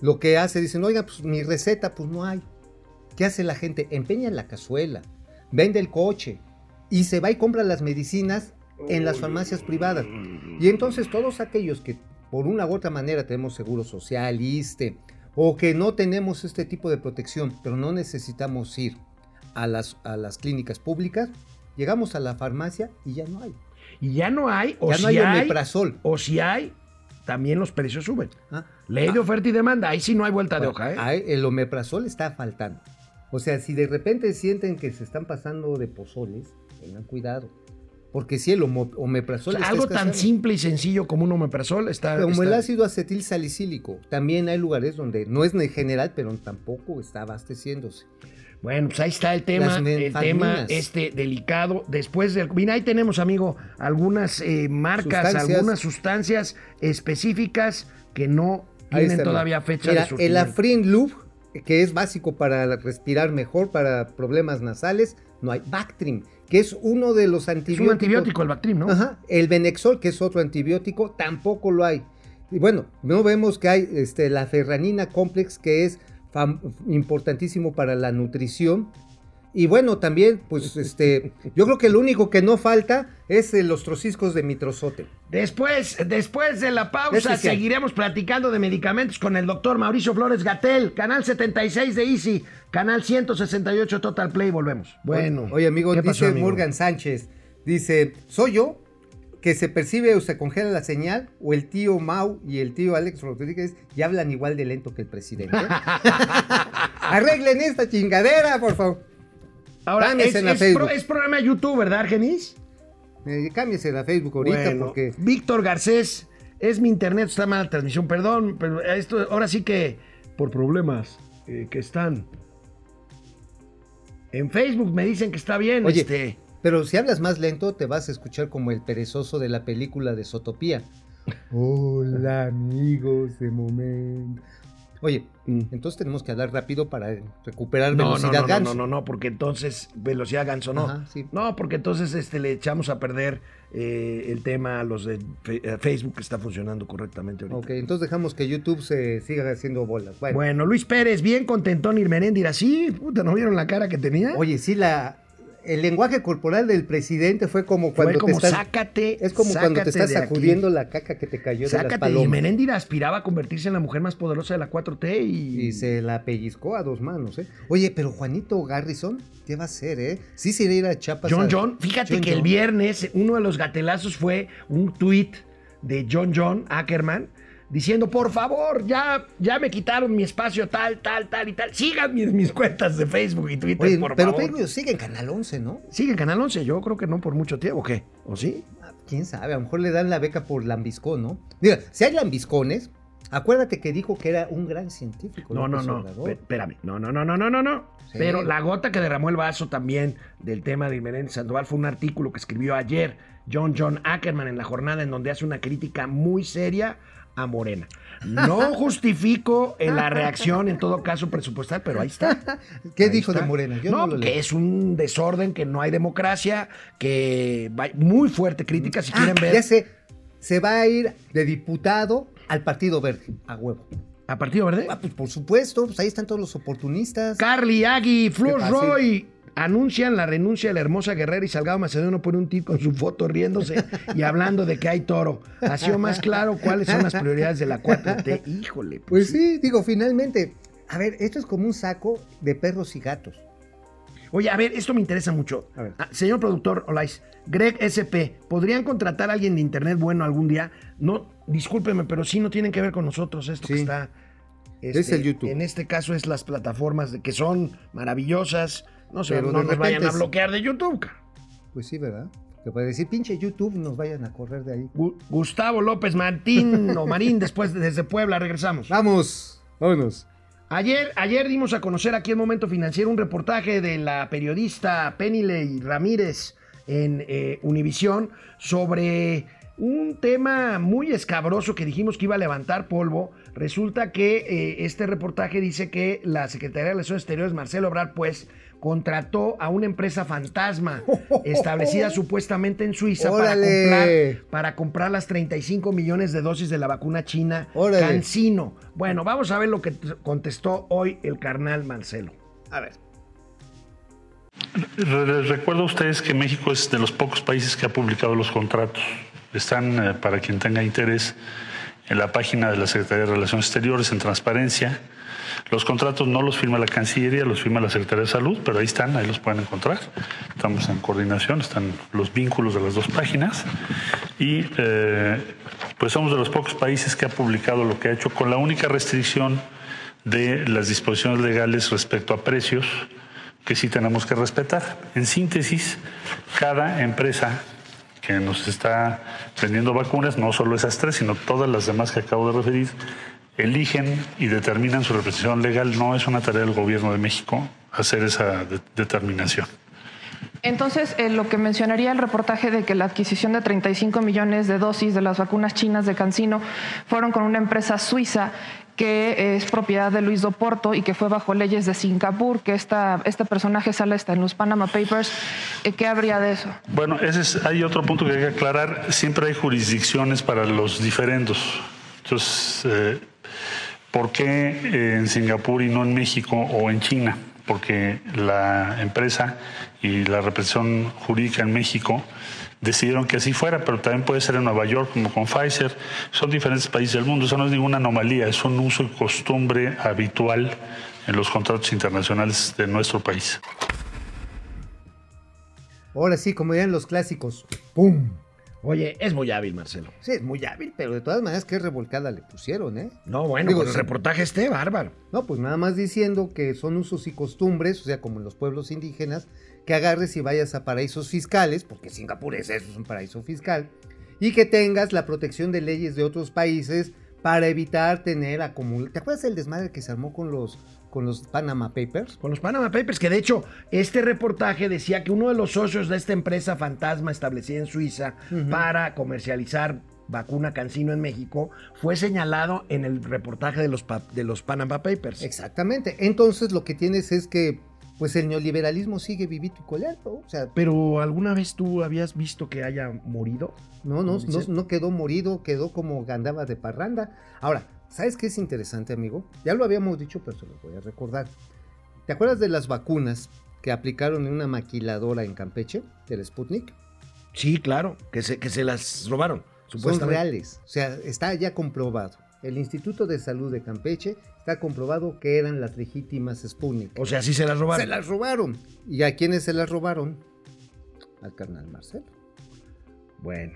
lo que hace, dicen, oiga, pues mi receta, pues no hay. ¿Qué hace la gente? Empeña la cazuela, vende el coche y se va y compra las medicinas en las farmacias privadas. Y entonces todos aquellos que por una u otra manera tenemos seguro social, ISTE, o que no tenemos este tipo de protección, pero no necesitamos ir a las, a las clínicas públicas, llegamos a la farmacia y ya no hay. Y ya no hay, o ya si no hay hay, omeprazol. o si hay, también los precios suben. Ah, Ley de oferta y demanda, ahí sí no hay vuelta de hoja, ¿eh? Hay- el omeprazol está faltando. O sea, si de repente sienten que se están pasando de pozoles, tengan cuidado. Porque si el homo- O omeprazol sea, algo tan simple y sencillo como un omeprazol está... Como está- el ácido acetil salicílico, también hay lugares donde no es en general, pero tampoco está abasteciéndose. Bueno, pues ahí está el tema, el tema este delicado. Después del... Mira, ahí tenemos, amigo, algunas eh, marcas, Sustancias. algunas sustancias específicas que no tienen todavía fecha Mira, de el surtimiento. Afrin Lube, que es básico para respirar mejor, para problemas nasales, no hay. Bactrim, que es uno de los Es antibióticos. un antibiótico el Bactrim, ¿no? Ajá. El Benexol, que es otro antibiótico, tampoco lo hay. Y bueno, no vemos que hay este, la ferranina complex, que es importantísimo para la nutrición. Y bueno, también, pues, [laughs] este, yo creo que lo único que no falta es eh, los trociscos de mitrozote. Después, después de la pausa, seguiremos platicando de medicamentos con el doctor Mauricio Flores Gatel, canal 76 de Easy, canal 168 Total Play. Volvemos. Bueno. Oye, amigo, ¿qué dice pasó, amigo? Morgan Sánchez, dice, ¿soy yo que se percibe o se congela la señal o el tío Mau y el tío Alex Rodríguez ya hablan igual de lento que el presidente? [laughs] Arreglen esta chingadera, por favor. Ahora, es, Cámbiese en la es Facebook. pro- es programa de YouTube, ¿verdad, Argenis? Eh, cámbiese a Facebook ahorita Bueno, porque... Víctor Garcés, es mi internet, está mala transmisión, perdón, pero esto ahora sí que por problemas eh, que están en Facebook me dicen que está bien, Oye, este. Pero si hablas más lento, te vas a escuchar como el perezoso de la película de Sotopía. [laughs] Hola, amigos de momento. Oye, Mm. entonces tenemos que hablar rápido para recuperar No, velocidad no, no, ganso. no, no, no, porque entonces velocidad ganso no. Ajá, sí. No, porque entonces este le echamos a perder eh, el tema a los de Facebook que está funcionando correctamente ahorita. Ok, entonces dejamos que YouTube se siga haciendo bolas. Bueno, Bueno, Luis Pérez, bien contentón Irmeréndira, sí, puta, ¿no vieron la cara que tenía? oye, sí, la, el lenguaje corporal del presidente fue como cuando Fue como te estás... sácate. es como cuando te sácate estás aquí. sacudiendo la caca que te cayó de las Sácate, y palomas. Menéndira aspiraba a convertirse en la mujer más poderosa de la 4T y... Y se la pellizcó a dos manos, ¿eh? Oye, pero Juanito Garrison, ¿qué va a hacer, eh? Sí se irá a ir a Chiapas. John a- John, fíjate John que el viernes uno de los gatelazos fue un tweet de John John Ackerman diciendo, por favor, ya, ya me quitaron mi espacio tal, tal, tal y tal. Sigan mis, mis cuentas de Facebook y Twitter, Oye, por pero favor. Facebook sigue en Canal 11, ¿no? Sigue en Canal 11, yo creo que no por mucho tiempo, ¿o qué? ¿O sí? Ah, ¿Quién sabe? A lo mejor le dan la beca por lambiscón, ¿no? Mira, si hay lambiscones, acuérdate que dijo que era un gran científico. No, no, no. Espérame. No, no, no, no, no, no, no. Sí. Pero la gota que derramó el vaso también del tema de Menéndez Sandoval fue un artículo que escribió ayer John John Ackerman en la jornada en donde hace una crítica muy seria a Morena. No justifico eh, la reacción en todo caso presupuestal, pero ahí está. ¿Qué Ahí dijo está. de Morena? Yo no, que es un desorden, que no hay democracia, que va- muy fuerte crítica si Ah, quieren ver. Ya sé, se va a ir de diputado al Partido Verde, a huevo. ¿A Partido Verde? Ah, pues por supuesto, pues ahí están todos los oportunistas. Carly, Agui, Flor. Roy anuncian la renuncia de la hermosa guerrera y Salgado Macedonio pone un tip con su foto riéndose y hablando de que hay toro. Ha sido más claro cuáles son las prioridades de la 4T. Híjole. Pues sí, digo, finalmente. A ver, esto es como un saco de perros y gatos. Oye, a ver, esto me interesa mucho. A ver. Ah, señor productor Olais, Greg SP, ¿podrían contratar a alguien de internet bueno algún día? No, discúlpeme, pero sí no tienen que ver con nosotros esto que está. Es el YouTube. En este caso es las plataformas de, que son maravillosas. No sé, no nos vayan a bloquear de YouTube. cara. Pues sí, ¿verdad? Que puede decir, pinche YouTube, nos vayan a correr de ahí. Gu- Gustavo López Martín o Marín, después de- desde Puebla, regresamos. Vamos, vámonos. Ayer, ayer dimos a conocer aquí en Momento Financiero un reportaje de la periodista Penilei Ramírez en eh, Univisión sobre un tema muy escabroso que dijimos que iba a levantar polvo. Resulta que eh, este reportaje dice que la Secretaría de Relaciones Exteriores, Marcelo Obrar, pues contrató a una empresa fantasma [laughs] establecida supuestamente en Suiza para comprar, para comprar las 35 millones de dosis de la vacuna china ¡Órale! CanSino. Bueno, vamos a ver lo que contestó hoy el carnal Marcelo. A ver. Recuerdo a ustedes que México es de los pocos países que ha publicado los contratos. Están, eh, para quien tenga interés, en la página de la Secretaría de Relaciones Exteriores, en transparencia. Los contratos no los firma la Cancillería, los firma la Secretaría de Salud, pero ahí están, ahí los pueden encontrar. Estamos en coordinación, están los vínculos de las dos páginas. Y eh, pues somos de los pocos países que ha publicado lo que ha hecho, con la única restricción de las disposiciones legales respecto a precios que sí tenemos que respetar. En síntesis, cada empresa que nos está vendiendo vacunas, no solo esas tres, sino todas las demás que acabo de referir, eligen y determinan su representación legal. No es una tarea del gobierno de México hacer esa de- determinación. Entonces, eh, lo que mencionaría el reportaje de que la adquisición de 35 millones de dosis de las vacunas chinas de Cancino fueron con una empresa suiza que es propiedad de Luis Doporto y que fue bajo leyes de Singapur, que esta, este personaje sale hasta en los Panama Papers. Eh, ¿Qué habría de eso? Bueno, ese es, hay otro punto que hay que aclarar. Siempre hay jurisdicciones para los diferendos. Entonces, eh, ¿por qué eh, en Singapur y no en México o en China? Porque la empresa y la represión jurídica en México decidieron que así fuera, pero también puede ser en Nueva York como con Pfizer. Son diferentes países del mundo, eso no es ninguna anomalía, es un uso y costumbre habitual en los contratos internacionales de nuestro país. Ahora sí, como dirían los clásicos, ¡pum! Oye, es muy hábil, Marcelo. Sí, es muy hábil, pero de todas maneras, qué revolcada le pusieron, ¿eh? No, bueno, Digo, pues el reportaje esté bárbaro. No, pues nada más diciendo que son usos y costumbres, o sea, como en los pueblos indígenas, que agarres y vayas a paraísos fiscales, porque Singapur es eso, es un paraíso fiscal, y que tengas la protección de leyes de otros países para evitar tener acumulación. ¿Te acuerdas del desmadre que se armó con los, con los Panama Papers? Con los Panama Papers, que de hecho este reportaje decía que uno de los socios de esta empresa fantasma establecida en Suiza para comercializar vacuna Cancino en México fue señalado en el reportaje de los, de los Panama Papers. Exactamente. Entonces lo que tienes es que, pues el neoliberalismo sigue vivito y coleando. O sea, Pero ¿alguna vez tú habías visto que haya morido? No, no, no, no quedó morido, quedó como andaba de parranda. Ahora, ¿sabes qué es interesante, amigo? Ya lo habíamos dicho, pero se lo voy a recordar. ¿Te acuerdas de las vacunas que aplicaron en una maquiladora en Campeche, del Sputnik? Sí, claro, que se, que se las robaron, Son supuestamente. reales, o sea, está ya comprobado. El Instituto de Salud de Campeche está comprobado que eran las legítimas Sputnik. O sea, sí se las robaron. se las robaron. ¿Y a quiénes se las robaron? Al carnal Marcelo. Bueno,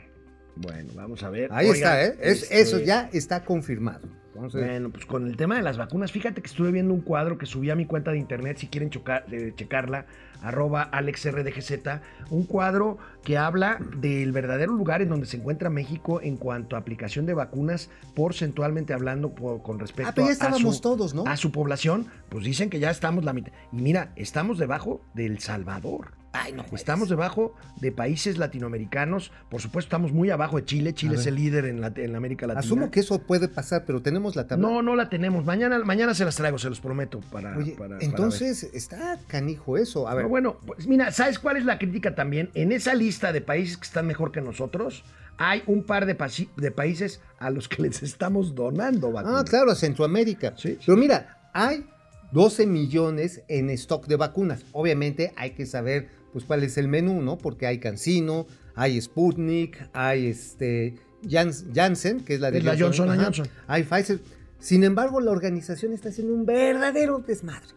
bueno, vamos a ver. Ahí está, ¿eh? Es- este, Eso ya está confirmado. A. Bueno, pues con el tema de las vacunas, fíjate que estuve viendo un cuadro que subí a mi cuenta de internet, si quieren chocar- eh, checarla, arroba alexrdgz, un cuadro que habla del verdadero lugar en donde se encuentra México en cuanto a aplicación de vacunas, porcentualmente hablando por- con respecto Ah, pero ya a, estábamos su, todos, ¿no? a su población, pues dicen que ya estamos la mitad. Y mira, estamos debajo del Salvador. Ay, no. Estamos debajo de países latinoamericanos. Por supuesto, estamos muy abajo de Chile. Chile es el líder en, la, en la América Latina. Asumo que eso puede pasar, pero tenemos la tabla. No, no la tenemos. Mañana, mañana se las traigo, se los prometo. Para, Oye, para- para entonces está canijo eso. A ver. No, bueno, pues mira, ¿sabes cuál es la crítica también? En esa lista de países que están mejor que nosotros, hay un par de, de países a los que les estamos donando vacunas. Ah, claro, a Centroamérica. Sí, sí. Pero mira, hay 12 millones en stock de vacunas. Obviamente hay que saber pues cuál es el menú, ¿no? Porque hay Cancino, hay Sputnik, hay este Jans- Janssen, que es la de Es la Johnson ajá, Johnson. Hay Pfizer. Sin embargo, la organización está haciendo un verdadero desmadre.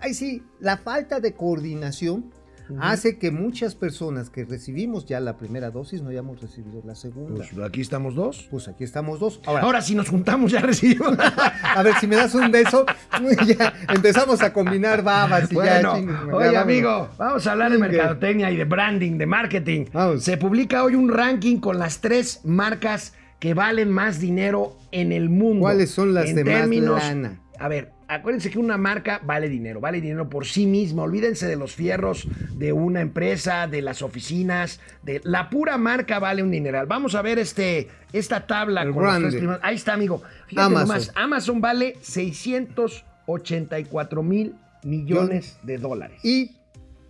Ahí sí, la falta de coordinación hace que muchas personas que recibimos ya la primera dosis no hayamos recibido la segunda. Pues aquí estamos dos. Pues aquí estamos dos. Ahora, Ahora, si nos juntamos ya recibimos. [laughs] a ver, si me das un beso, [laughs] ya empezamos a combinar babas y. Bueno, ya, oye vámonos. amigo, vamos a hablar de mercadotecnia y de branding, de marketing. Vamos. Se publica hoy un ranking con las tres marcas que valen más dinero en el mundo. ¿Cuáles son las En de más términos- lana? A ver, acuérdense que una marca vale dinero, vale dinero por sí misma. Olvídense de los fierros de una empresa, de las oficinas, de la pura marca vale un dineral. Vamos a ver este, esta tabla El con los tres primeros. Ahí está, amigo. Fíjate Amazon. nomás, Amazon vale 684 mil millones de dólares. Y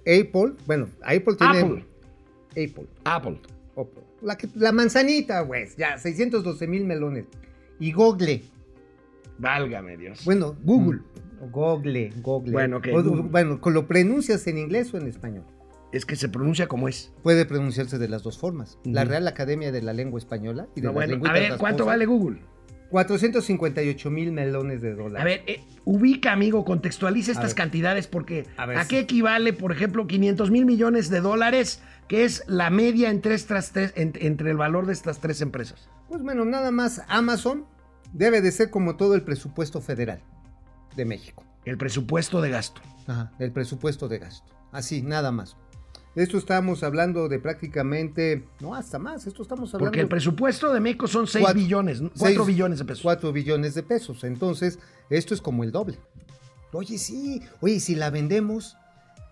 Apple, bueno, Apple tiene. Apple. Apple. Apple. Apple. La, que- la manzanita, güey. Ya, 612 mil melones. Y Google. Válgame Dios. Bueno, Google. Google, Google. Bueno, ok, O- Google. Bueno, ¿lo pronuncias en inglés o en español? es que se pronuncia como es. Puede pronunciarse de las dos formas. La. Real Academia de la Lengua Española y de No, las bueno, a ver, ¿cuánto vale Google? 458 mil melones de dólares. A ver, eh, ubica, amigo, contextualiza estas cantidades porque A ¿a, ver, qué sí. equivale, por ejemplo, 500 mil millones de dólares, que es la media entre, estas tres- en- entre el valor de estas tres empresas? Pues bueno, nada más Amazon debe de ser como todo el presupuesto federal de México. El presupuesto de gasto. Ajá, el presupuesto de gasto. Así, nada más. Esto estamos hablando de prácticamente, no, hasta más, esto estamos hablando Porque el presupuesto de México son 6 Cuatro- billones, ¿no? 4 seis- billones de pesos. 4 billones de pesos. Entonces, esto es como el doble. Oye, sí, oye, si la vendemos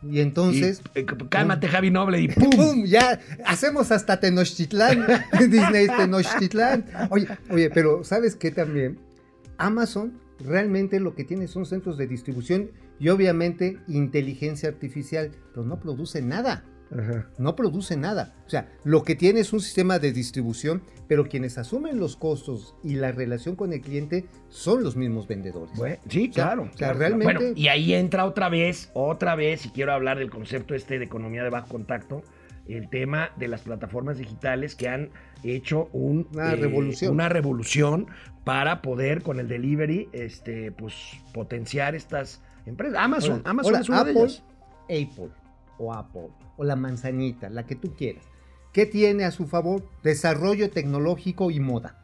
y entonces... Y, eh, cálmate, Javi Noble, y [laughs] ¡pum! ¡Pum! Ya hacemos hasta Tenochtitlán, [laughs] Disney Tenochtitlán. Oye, oye, pero ¿sabes qué también? Amazon realmente lo que tiene son centros de distribución y obviamente inteligencia artificial, pero no produce nada. No produce nada. O sea, lo que tiene es un sistema de distribución, pero quienes asumen los costos y la relación con el cliente son los mismos vendedores. Bueno, sí, O sea, claro. o sea, claro, realmente- Bueno, y ahí entra otra vez, otra vez, y quiero hablar del concepto este de economía de bajo contacto, el tema de las plataformas digitales que han hecho un, Una revolución. una revolución para poder con el delivery, este, pues, potenciar estas empresas. Amazon, Ahora- Amazon ahora, es una de ellas. Apple o Apple o la manzanita, la que tú quieras. ¿Qué tiene a su favor? Desarrollo tecnológico y moda.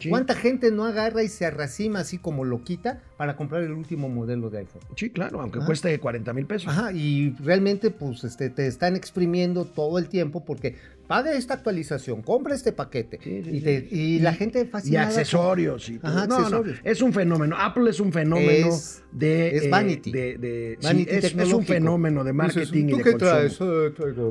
Sí. ¿Cuánta gente no agarra y se arracima así como loquita para comprar el último modelo de iPhone? Sí, claro, aunque Ah. cueste 40 mil pesos. Ajá, y realmente pues este, te están exprimiendo todo el tiempo porque paga esta actualización, compra este paquete. Sí, sí, y, sí. te- y la gente y fascinada. con- accesorios y todo. Ajá, no, no, es un fenómeno. Apple es un fenómeno Es- de. es eh, vanity. de- de- sí, Vanity es- es, un fenómeno de Dices, marketing ¿tú y de qué consumo. traes?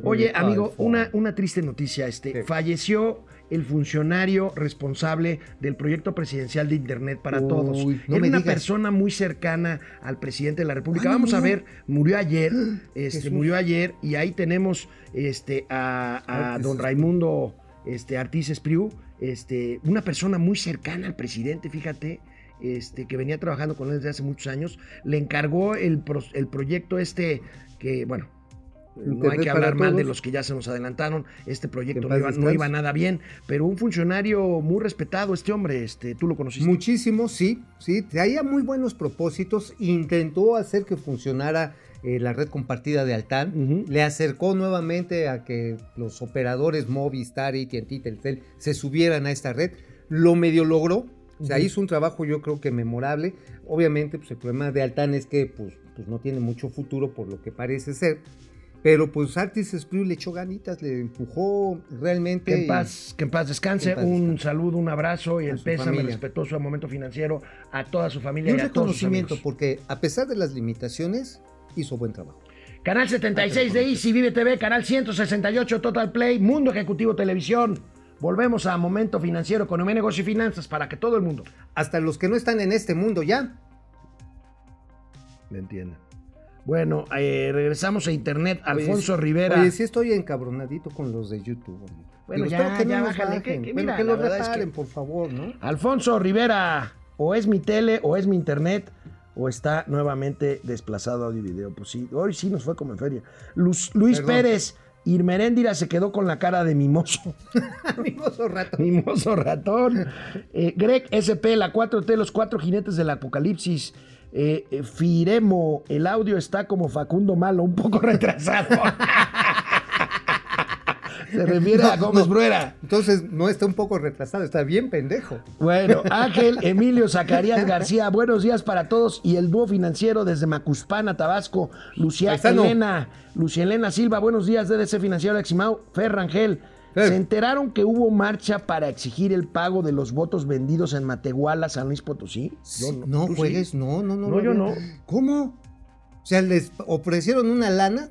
Oye, amigo, una, una triste noticia. Este. Falleció el funcionario responsable del proyecto presidencial de Internet para Uy, todos. no Era una digas. persona muy cercana al presidente de la República. Ah, no, Vamos a ver, murió ayer. [gasps] Este, murió ayer y ahí tenemos este, a, don Raimundo este, Artis Espriu, este, una persona muy cercana al presidente, fíjate. Este, que venía trabajando con él desde hace muchos años, le encargó el, pro- el proyecto este que, bueno, no hay que hablar mal de los que ya se nos adelantaron. Este proyecto no iba, no descanse. iba nada bien, pero un funcionario muy respetado, este hombre, este, tú lo conociste. Muchísimo, sí, sí. Traía muy buenos propósitos. Intentó hacer que funcionara eh, la red compartida de Altán. Le acercó nuevamente a que los operadores Movistar, AT&T, Telcel se subieran a esta red. Lo medio logró. O sea, hizo un trabajo yo creo que memorable. Obviamente, pues el problema de Altán es que pues, pues no tiene mucho futuro por lo que parece ser. Pero pues Artis Espriu le echó ganitas, le empujó realmente. Que en y- paz, que en paz descanse. Que en paz un descanse. saludo, un abrazo y A el pésame familia. respetuoso momento financiero a toda su Y familia y, un a todos sus reconocimiento, porque a pesar de las limitaciones, hizo buen trabajo. Canal 76 de Easy, Vive TV, Canal 168 Total Play, Mundo Ejecutivo Televisión. Volvemos a Momento Financiero, Economía, Negocio y Finanzas para que todo el mundo Hasta los que no están en este mundo ya. le entienda. Bueno, eh, regresamos a Internet. Alfonso Rivera. Oye, sí estoy encabronadito con los de YouTube. amigo. Bueno, Digo, ya, que ya no bájale, que- que Bueno, mira, que la lo verdad es reparen, que- por favor, ¿no? Alfonso Rivera, o es mi tele, o es mi internet, o está nuevamente desplazado audio y video. Pues sí, hoy sí nos fue como en feria. Luz- Luis Perdón. Pérez, Irmeréndira se quedó con la cara de mimoso. [laughs] Mimoso rato. Mimoso ratón. Eh, Greg SP, la 4T, los cuatro jinetes del apocalipsis. Eh, eh, Firemo, el audio está como Facundo Malo, un poco [laughs] retrasado. Se refiere a Gómez no. Bruera. Entonces, no está un poco retrasado, está bien pendejo. Bueno, [laughs] Ángel Emilio Zacarías García, buenos días para todos y el dúo financiero desde Macuspana, Tabasco, Lucía Paisano. Elena, Lucía Elena Silva, buenos días, DDC Financiero Eximau, Ferrangel. Fer. Se enteraron que hubo marcha para exigir el pago de los votos vendidos en Matehuala, San Luis Potosí. Yo no ¿tú sí? juegues, no, no, no. No, yo no. ¿Cómo? O sea, les ofrecieron una lana.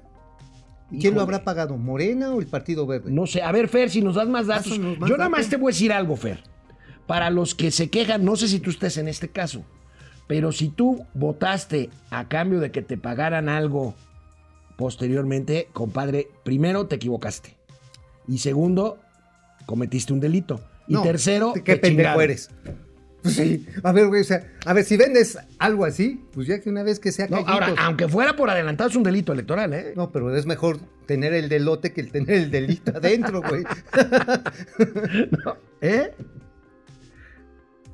¿Y ¿Quién lo habrá pagado? ¿Morena o el Partido Verde? No sé, a ver, Fer, si nos das más datos. Pásanos más Yo nada más datos. te voy a decir algo, Fer. Para los que se quejan, no sé si tú estés en este caso, pero si tú votaste a cambio de que te pagaran algo posteriormente, compadre, primero te equivocaste. Y segundo, cometiste un delito. Y No, tercero, ¿Qué pendejo eres? Pues sí. A ver, güey, o sea, a ver, si vendes algo así, pues ya que una vez que sea No, callitos. ahora, aunque fuera por adelantado, es un delito electoral, ¿eh? No, pero es mejor tener el delote que el tener el delito [laughs] adentro, güey. [laughs] ¿Eh?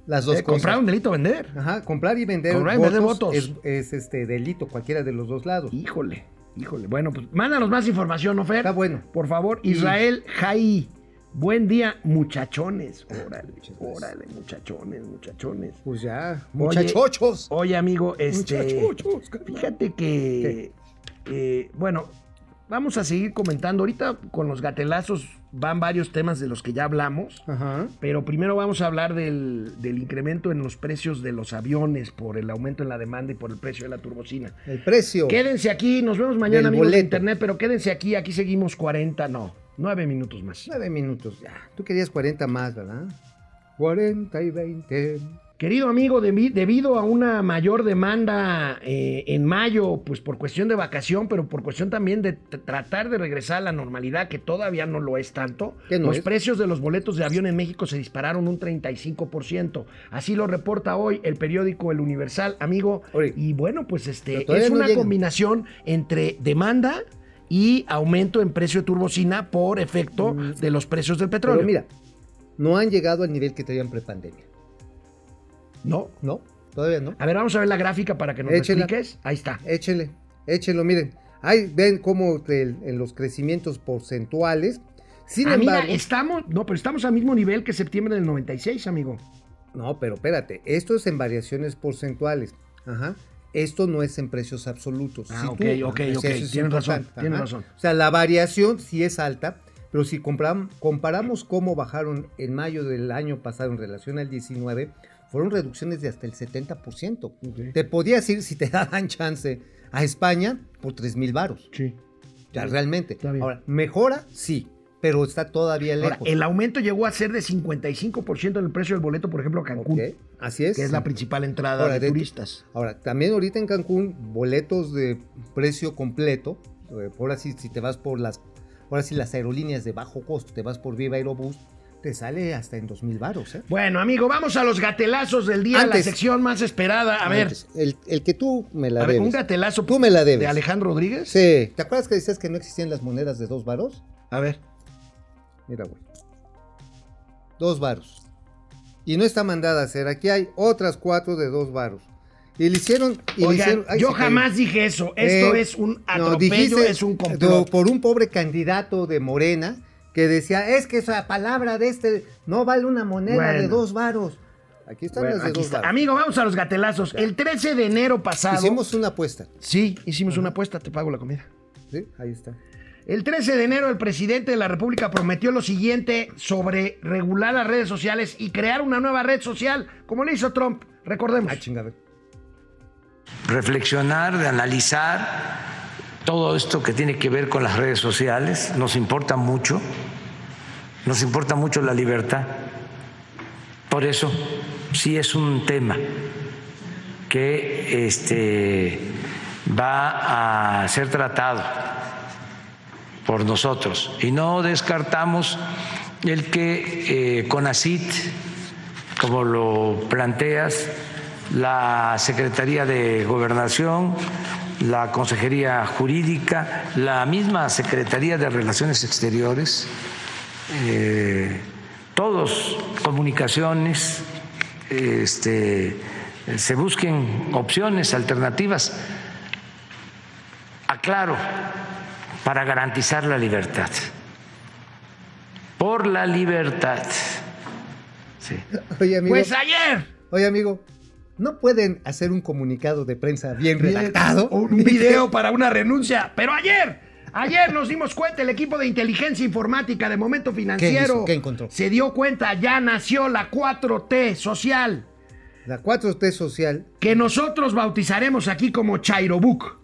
Las dos Eh, cosas. comprar un delito, vender. Ajá, comprar y vender Comprar y vender votos. Es, es, este delito, cualquiera de los dos lados. Híjole, híjole. Bueno, pues mándanos más información, ¿no, Fer? Está bueno. Por favor, Israel Jai. Buen día, muchachones. Órale, órale, muchachones, muchachones. Pues ya, muchachochos. Oye, amigo, este. Muchachochos. Fíjate que. eh, bueno, vamos a seguir comentando. Ahorita con los gatelazos van varios temas de los que ya hablamos. Ajá. Pero primero vamos a hablar del, del incremento en los precios de los aviones por el aumento en la demanda y por el precio de la turbocina. El precio. Quédense aquí, nos vemos mañana, Del amigos de boleto. internet, pero quédense aquí, aquí seguimos 40, no, 9 minutos más. Nueve minutos, ya. Tú querías 40 más, ¿verdad? 40 y 20. Querido amigo, debi- debido a una mayor demanda eh, en mayo, pues por cuestión de vacación, pero por cuestión también de tratar de regresar a la normalidad, que todavía no lo es tanto, ¿Qué no los es? precios de los boletos de avión en México se dispararon un 35%. Así lo reporta hoy el periódico El Universal, amigo. Oye. Y bueno, pues este es una combinación entre demanda y aumento en precio de turbocina por efecto de los precios del petróleo. Mm. Pero mira, no han llegado al nivel que tenían prepandemia. ¿No? ¿No? Todavía no. A ver, vamos a ver la gráfica para que nos Échela. expliques. Ahí está. Échele, échelo, miren. Ahí ven cómo el- en los crecimientos porcentuales. Sin ah, embargo, mira, estamos, no, pero estamos al mismo nivel que septiembre del 96, amigo. no, pero espérate, esto es en variaciones porcentuales. Ajá. Esto no es en precios absolutos. Ah, Si ok, tú- ok, ok, es tienes razón, tienes razón. O sea, la variación sí es alta, pero si comparamos cómo bajaron en mayo del año pasado en relación al 19, fueron reducciones de hasta el 70%. Te podías ir, si te [laughs] daban chance, a España por 3 mil varos. Sí. Ya, realmente. Está bien. Ahora, mejora, sí, pero está todavía lejos. Ahora, el aumento llegó a ser de 55% en el precio del boleto, por ejemplo, a Cancún, Ok, Así es. que es la principal entrada Ahora, de de- turistas. Ahora, también ahorita en Cancún, boletos de precio completo, eh, ahora sí, si te vas por las, ahora sí las aerolíneas de bajo costo, te vas por Viva Aerobús, te sale hasta en dos mil varos, ¿eh? Bueno, amigo, vamos a los gatelazos del día, Antes. la sección más esperada. A ver, el, el que tú me la a ver, debes. un gatelazo Tú me la debes. de Alejandro Rodríguez. Sí. ¿Te acuerdas que decías que no existían las monedas de dos varos? A ver. Mira, güey. Dos varos. Y no está mandada a hacer. Aquí hay otras cuatro de dos varos. Y le hicieron. Y le Oigan, hicieron ay, yo cayó. jamás dije eso. Esto Eh, es un no, atropello, dijiste, es un complot. por un pobre candidato de Morena que decía, es que esa palabra de este no vale una moneda de dos varos. Aquí están Bueno, las de aquí dos está. varos. Amigo, vamos a los gatelazos. El 13 de enero pasado. Hicimos una apuesta. Sí, hicimos una apuesta, te pago la comida. ¿sí? Ahí está. El 13 de enero el presidente de la República prometió lo siguiente sobre regular las redes sociales y crear una nueva red social, como le hizo Trump. Recordemos. Ah, chingada. reflexionar, de analizar todo esto que tiene que ver con las redes sociales, nos importa mucho, nos importa mucho la libertad. Por eso sí es un tema que este, va a ser tratado por nosotros y no descartamos el que eh, CONACIT, como lo planteas, la Secretaría de Gobernación, la Consejería Jurídica, la misma Secretaría de Relaciones Exteriores, eh, todos comunicaciones, este, se busquen opciones alternativas, aclaro, para garantizar la libertad, por la libertad. Sí. Oye, amigo. Pues ayer. Oye, amigo. ¿No pueden hacer un comunicado de prensa bien redactado? Un [laughs] video para una renuncia. Pero ayer, ayer nos dimos cuenta, el equipo de inteligencia informática de Momento Financiero? ¿Qué encontró? se dio cuenta, ya nació la 4T social, La 4T social, que nosotros bautizaremos aquí como Chairobook.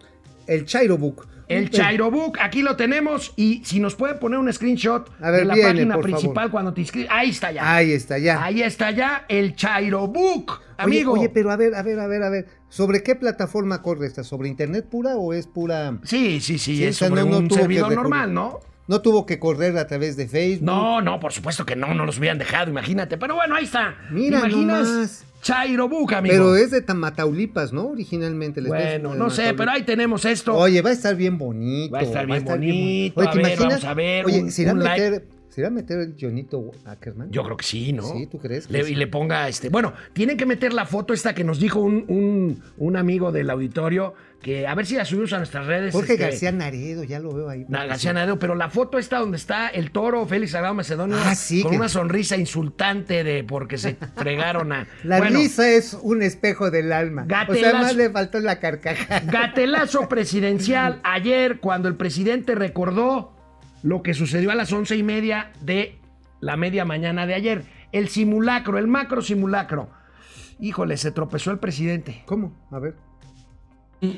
el Chairo Book. El Chairobook, aquí lo tenemos y si nos pueden poner un screenshot A ver, de la viene, página principal favor. cuando te inscribes. Ahí está ya. Ahí está, ya. Ahí está ya el Chairobook, amigo. Oye, pero a ver, a ver, a ver, a ver. ¿Sobre qué plataforma corre esta? ¿Sobre internet pura o es pura.? Sí, sí, sí, Sí, es sobre no- un servidor normal, ¿no? No tuvo que correr a través de Facebook. No, no, por supuesto que no, no los hubieran dejado, imagínate. Pero bueno, ahí está. Mira ¿Te imaginas? nomás. Chairobook, amigo. Pero es de Tamataulipas, ¿no? Originalmente. el Bueno, no sé, Tamaulipas. pero ahí tenemos esto. Oye, va a estar bien bonito. Va a estar bien bonito. Oye, A ¿te ver, imaginas? vamos a ver, Oye, un- ¿se irá a un like. meter, ¿se irá a meter el Jonito Ackerman? Yo creo que sí, ¿no? Sí, ¿tú crees que Le- sí? Y le ponga este. Bueno, tienen que meter la foto esta que nos dijo un, un- un amigo del auditorio, que a ver si la subimos a nuestras redes. Jorge este, García Naredo, ya lo veo ahí. García Nadeau, pero la foto está donde está el toro Félix Sagrado Macedonio Ah, sí, con que- una sonrisa insultante de porque se [laughs] fregaron a. La Bueno, risa es un espejo del alma. O Gatelazo. sea, más le faltó la carcajada. [laughs] Gatelazo presidencial [laughs] ayer cuando el presidente recordó lo que sucedió a las once y media de la media mañana de ayer. El simulacro, el macro simulacro. Híjole, se tropezó el presidente. ¿Cómo? A ver.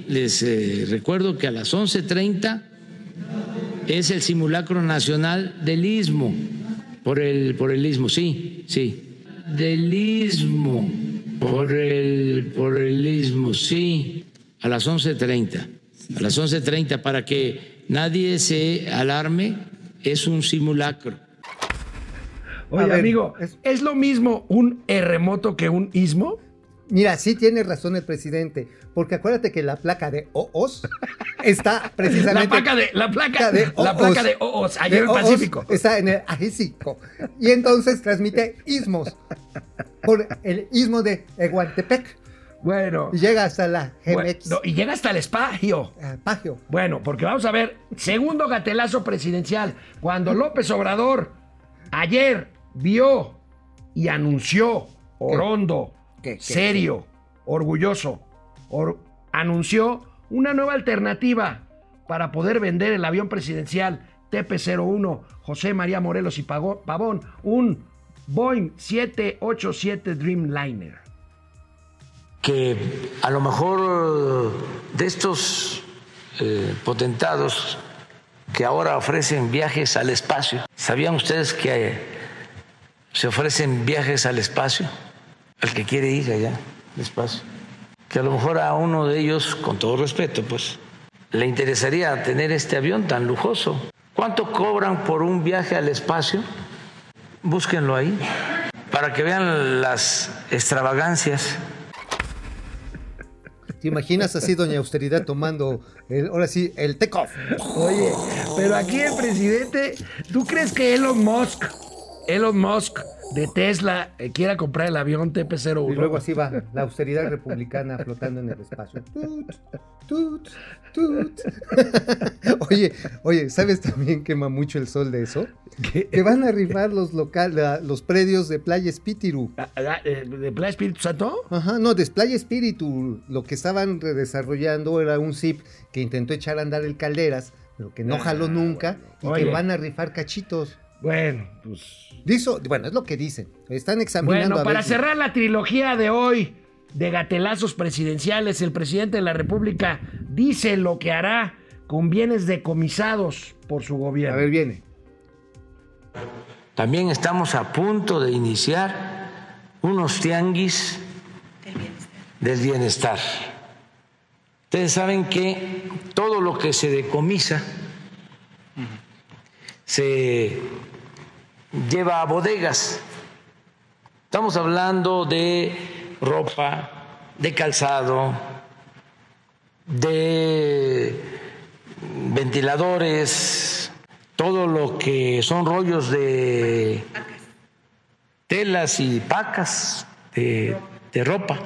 Les eh, recuerdo que a las 11.30 es el simulacro nacional del istmo. Por el, por el istmo, sí, sí. Del istmo. Por el, por el istmo, sí. A las 11.30. A las 11.30 para que nadie se alarme. Es un simulacro. Oye, ver, amigo, es- ¿es... lo mismo un terremoto que un istmo? Mira, sí tiene razón el presidente, porque acuérdate que la placa de OOS está [laughs] precisamente... La placa de, la placa, la OOS. placa de OOS, ayer en De el Pacífico. Está en el Pacífico. Y entonces transmite ismos por el istmo de Eguantepec Bueno, y llega hasta la bueno, GMX. no, y llega hasta el espacio. ah, Pagio. Bueno, porque vamos a ver, segundo gatelazo presidencial, cuando López Obrador ayer vio y anunció, orondo, ¿Qué, qué, serio, orgulloso, or- anunció una nueva alternativa para poder vender el avión presidencial TP-01 José María Morelos y Pago- Pavón, un Boeing 787 Dreamliner. que a lo mejor de estos eh, potentados que ahora ofrecen viajes al espacio, ¿sabían ustedes que se ofrecen viajes al espacio? Al que quiere ir allá al espacio. Que a lo mejor a uno de ellos, con todo respeto, pues, le interesaría tener este avión tan lujoso. ¿Cuánto cobran por un viaje al espacio? Búsquenlo ahí, para que vean las extravagancias. ¿Te imaginas así, doña Austeridad, tomando, el, ahora sí, el take-off? Oye, pero aquí el presidente, ¿tú crees que Elon Musk, Elon Musk de Tesla eh, quiera comprar el avión TP-01? Y luego así va, la austeridad republicana flotando en el espacio. Tut, tut, tut. [laughs] oye, oye, ¿sabes también quema mucho el sol de eso? Que van a rifar los local, la- los predios de Playa Espíritu. Ah, ah, eh, ¿De Playa Espíritu Santo? Ajá, no, de Playa Espíritu. Lo que estaban redesarrollando era un zip que intentó echar a andar el Calderas, pero que no jaló nunca y Oye. que van a rifar cachitos. Bueno, pues... Dizo, bueno, es lo que dicen. Están examinando Bueno, a para si- cerrar la trilogía de hoy de gatelazos presidenciales, el presidente de la República dice lo que hará con bienes decomisados por su A gobierno. ver, viene. También estamos a punto de iniciar unos tianguis del bienestar. Ustedes saben que todo lo que se decomisa se lleva a bodegas. Estamos hablando de ropa, de calzado, de ventiladores, todo lo que son rollos de telas y pacas de, ropa.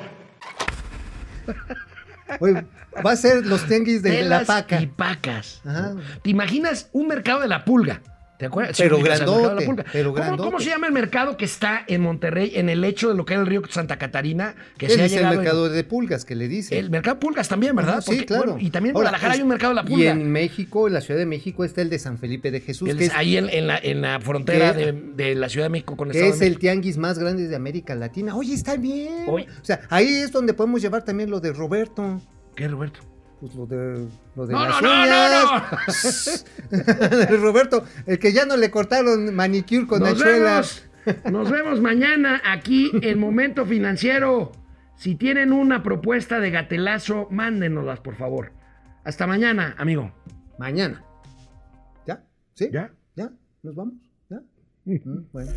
Oye, va a ser los tianguis de la Telas paca. y pacas. Ajá. ¿Te imaginas un mercado de la pulga? ¿Te acuerdas? Pero de la grandote, pero ¿Cómo- ¿Cómo, grandote. se llama el mercado que está en Monterrey, en el lecho de lo que era el río Santa Catarina? Que Él se ha es el en- mercado de pulgas que le dice. El mercado Pulgas también, ¿verdad? Sí, Porque, claro. bueno, y también en Ahora, Guadalajara es- hay un mercado de la Y pulga. en México, en la Ciudad de México, está el de San Felipe de Jesús, El- que es, ahí en, en la, en la frontera que- de, de la Ciudad de México con el que Estado es de el tianguis más grande de América Latina. Oye, está bien. Oye. O sea, ahí es donde podemos llevar también lo de Roberto. ¿Qué, Roberto? Pues lo de, lo de No, las no, no, uñas. De [laughs] Roberto, el que ya no le cortaron manicure con Nos hachuela. vemos, nos vemos mañana aquí en Momento Financiero. Si tienen una propuesta de gatelazo, mándenoslas, por favor. Hasta mañana, amigo. Mañana. ¿Ya? ¿Sí? ¿Ya? ¿Ya? ¿Nos vamos? ¿Ya? Mm, bueno.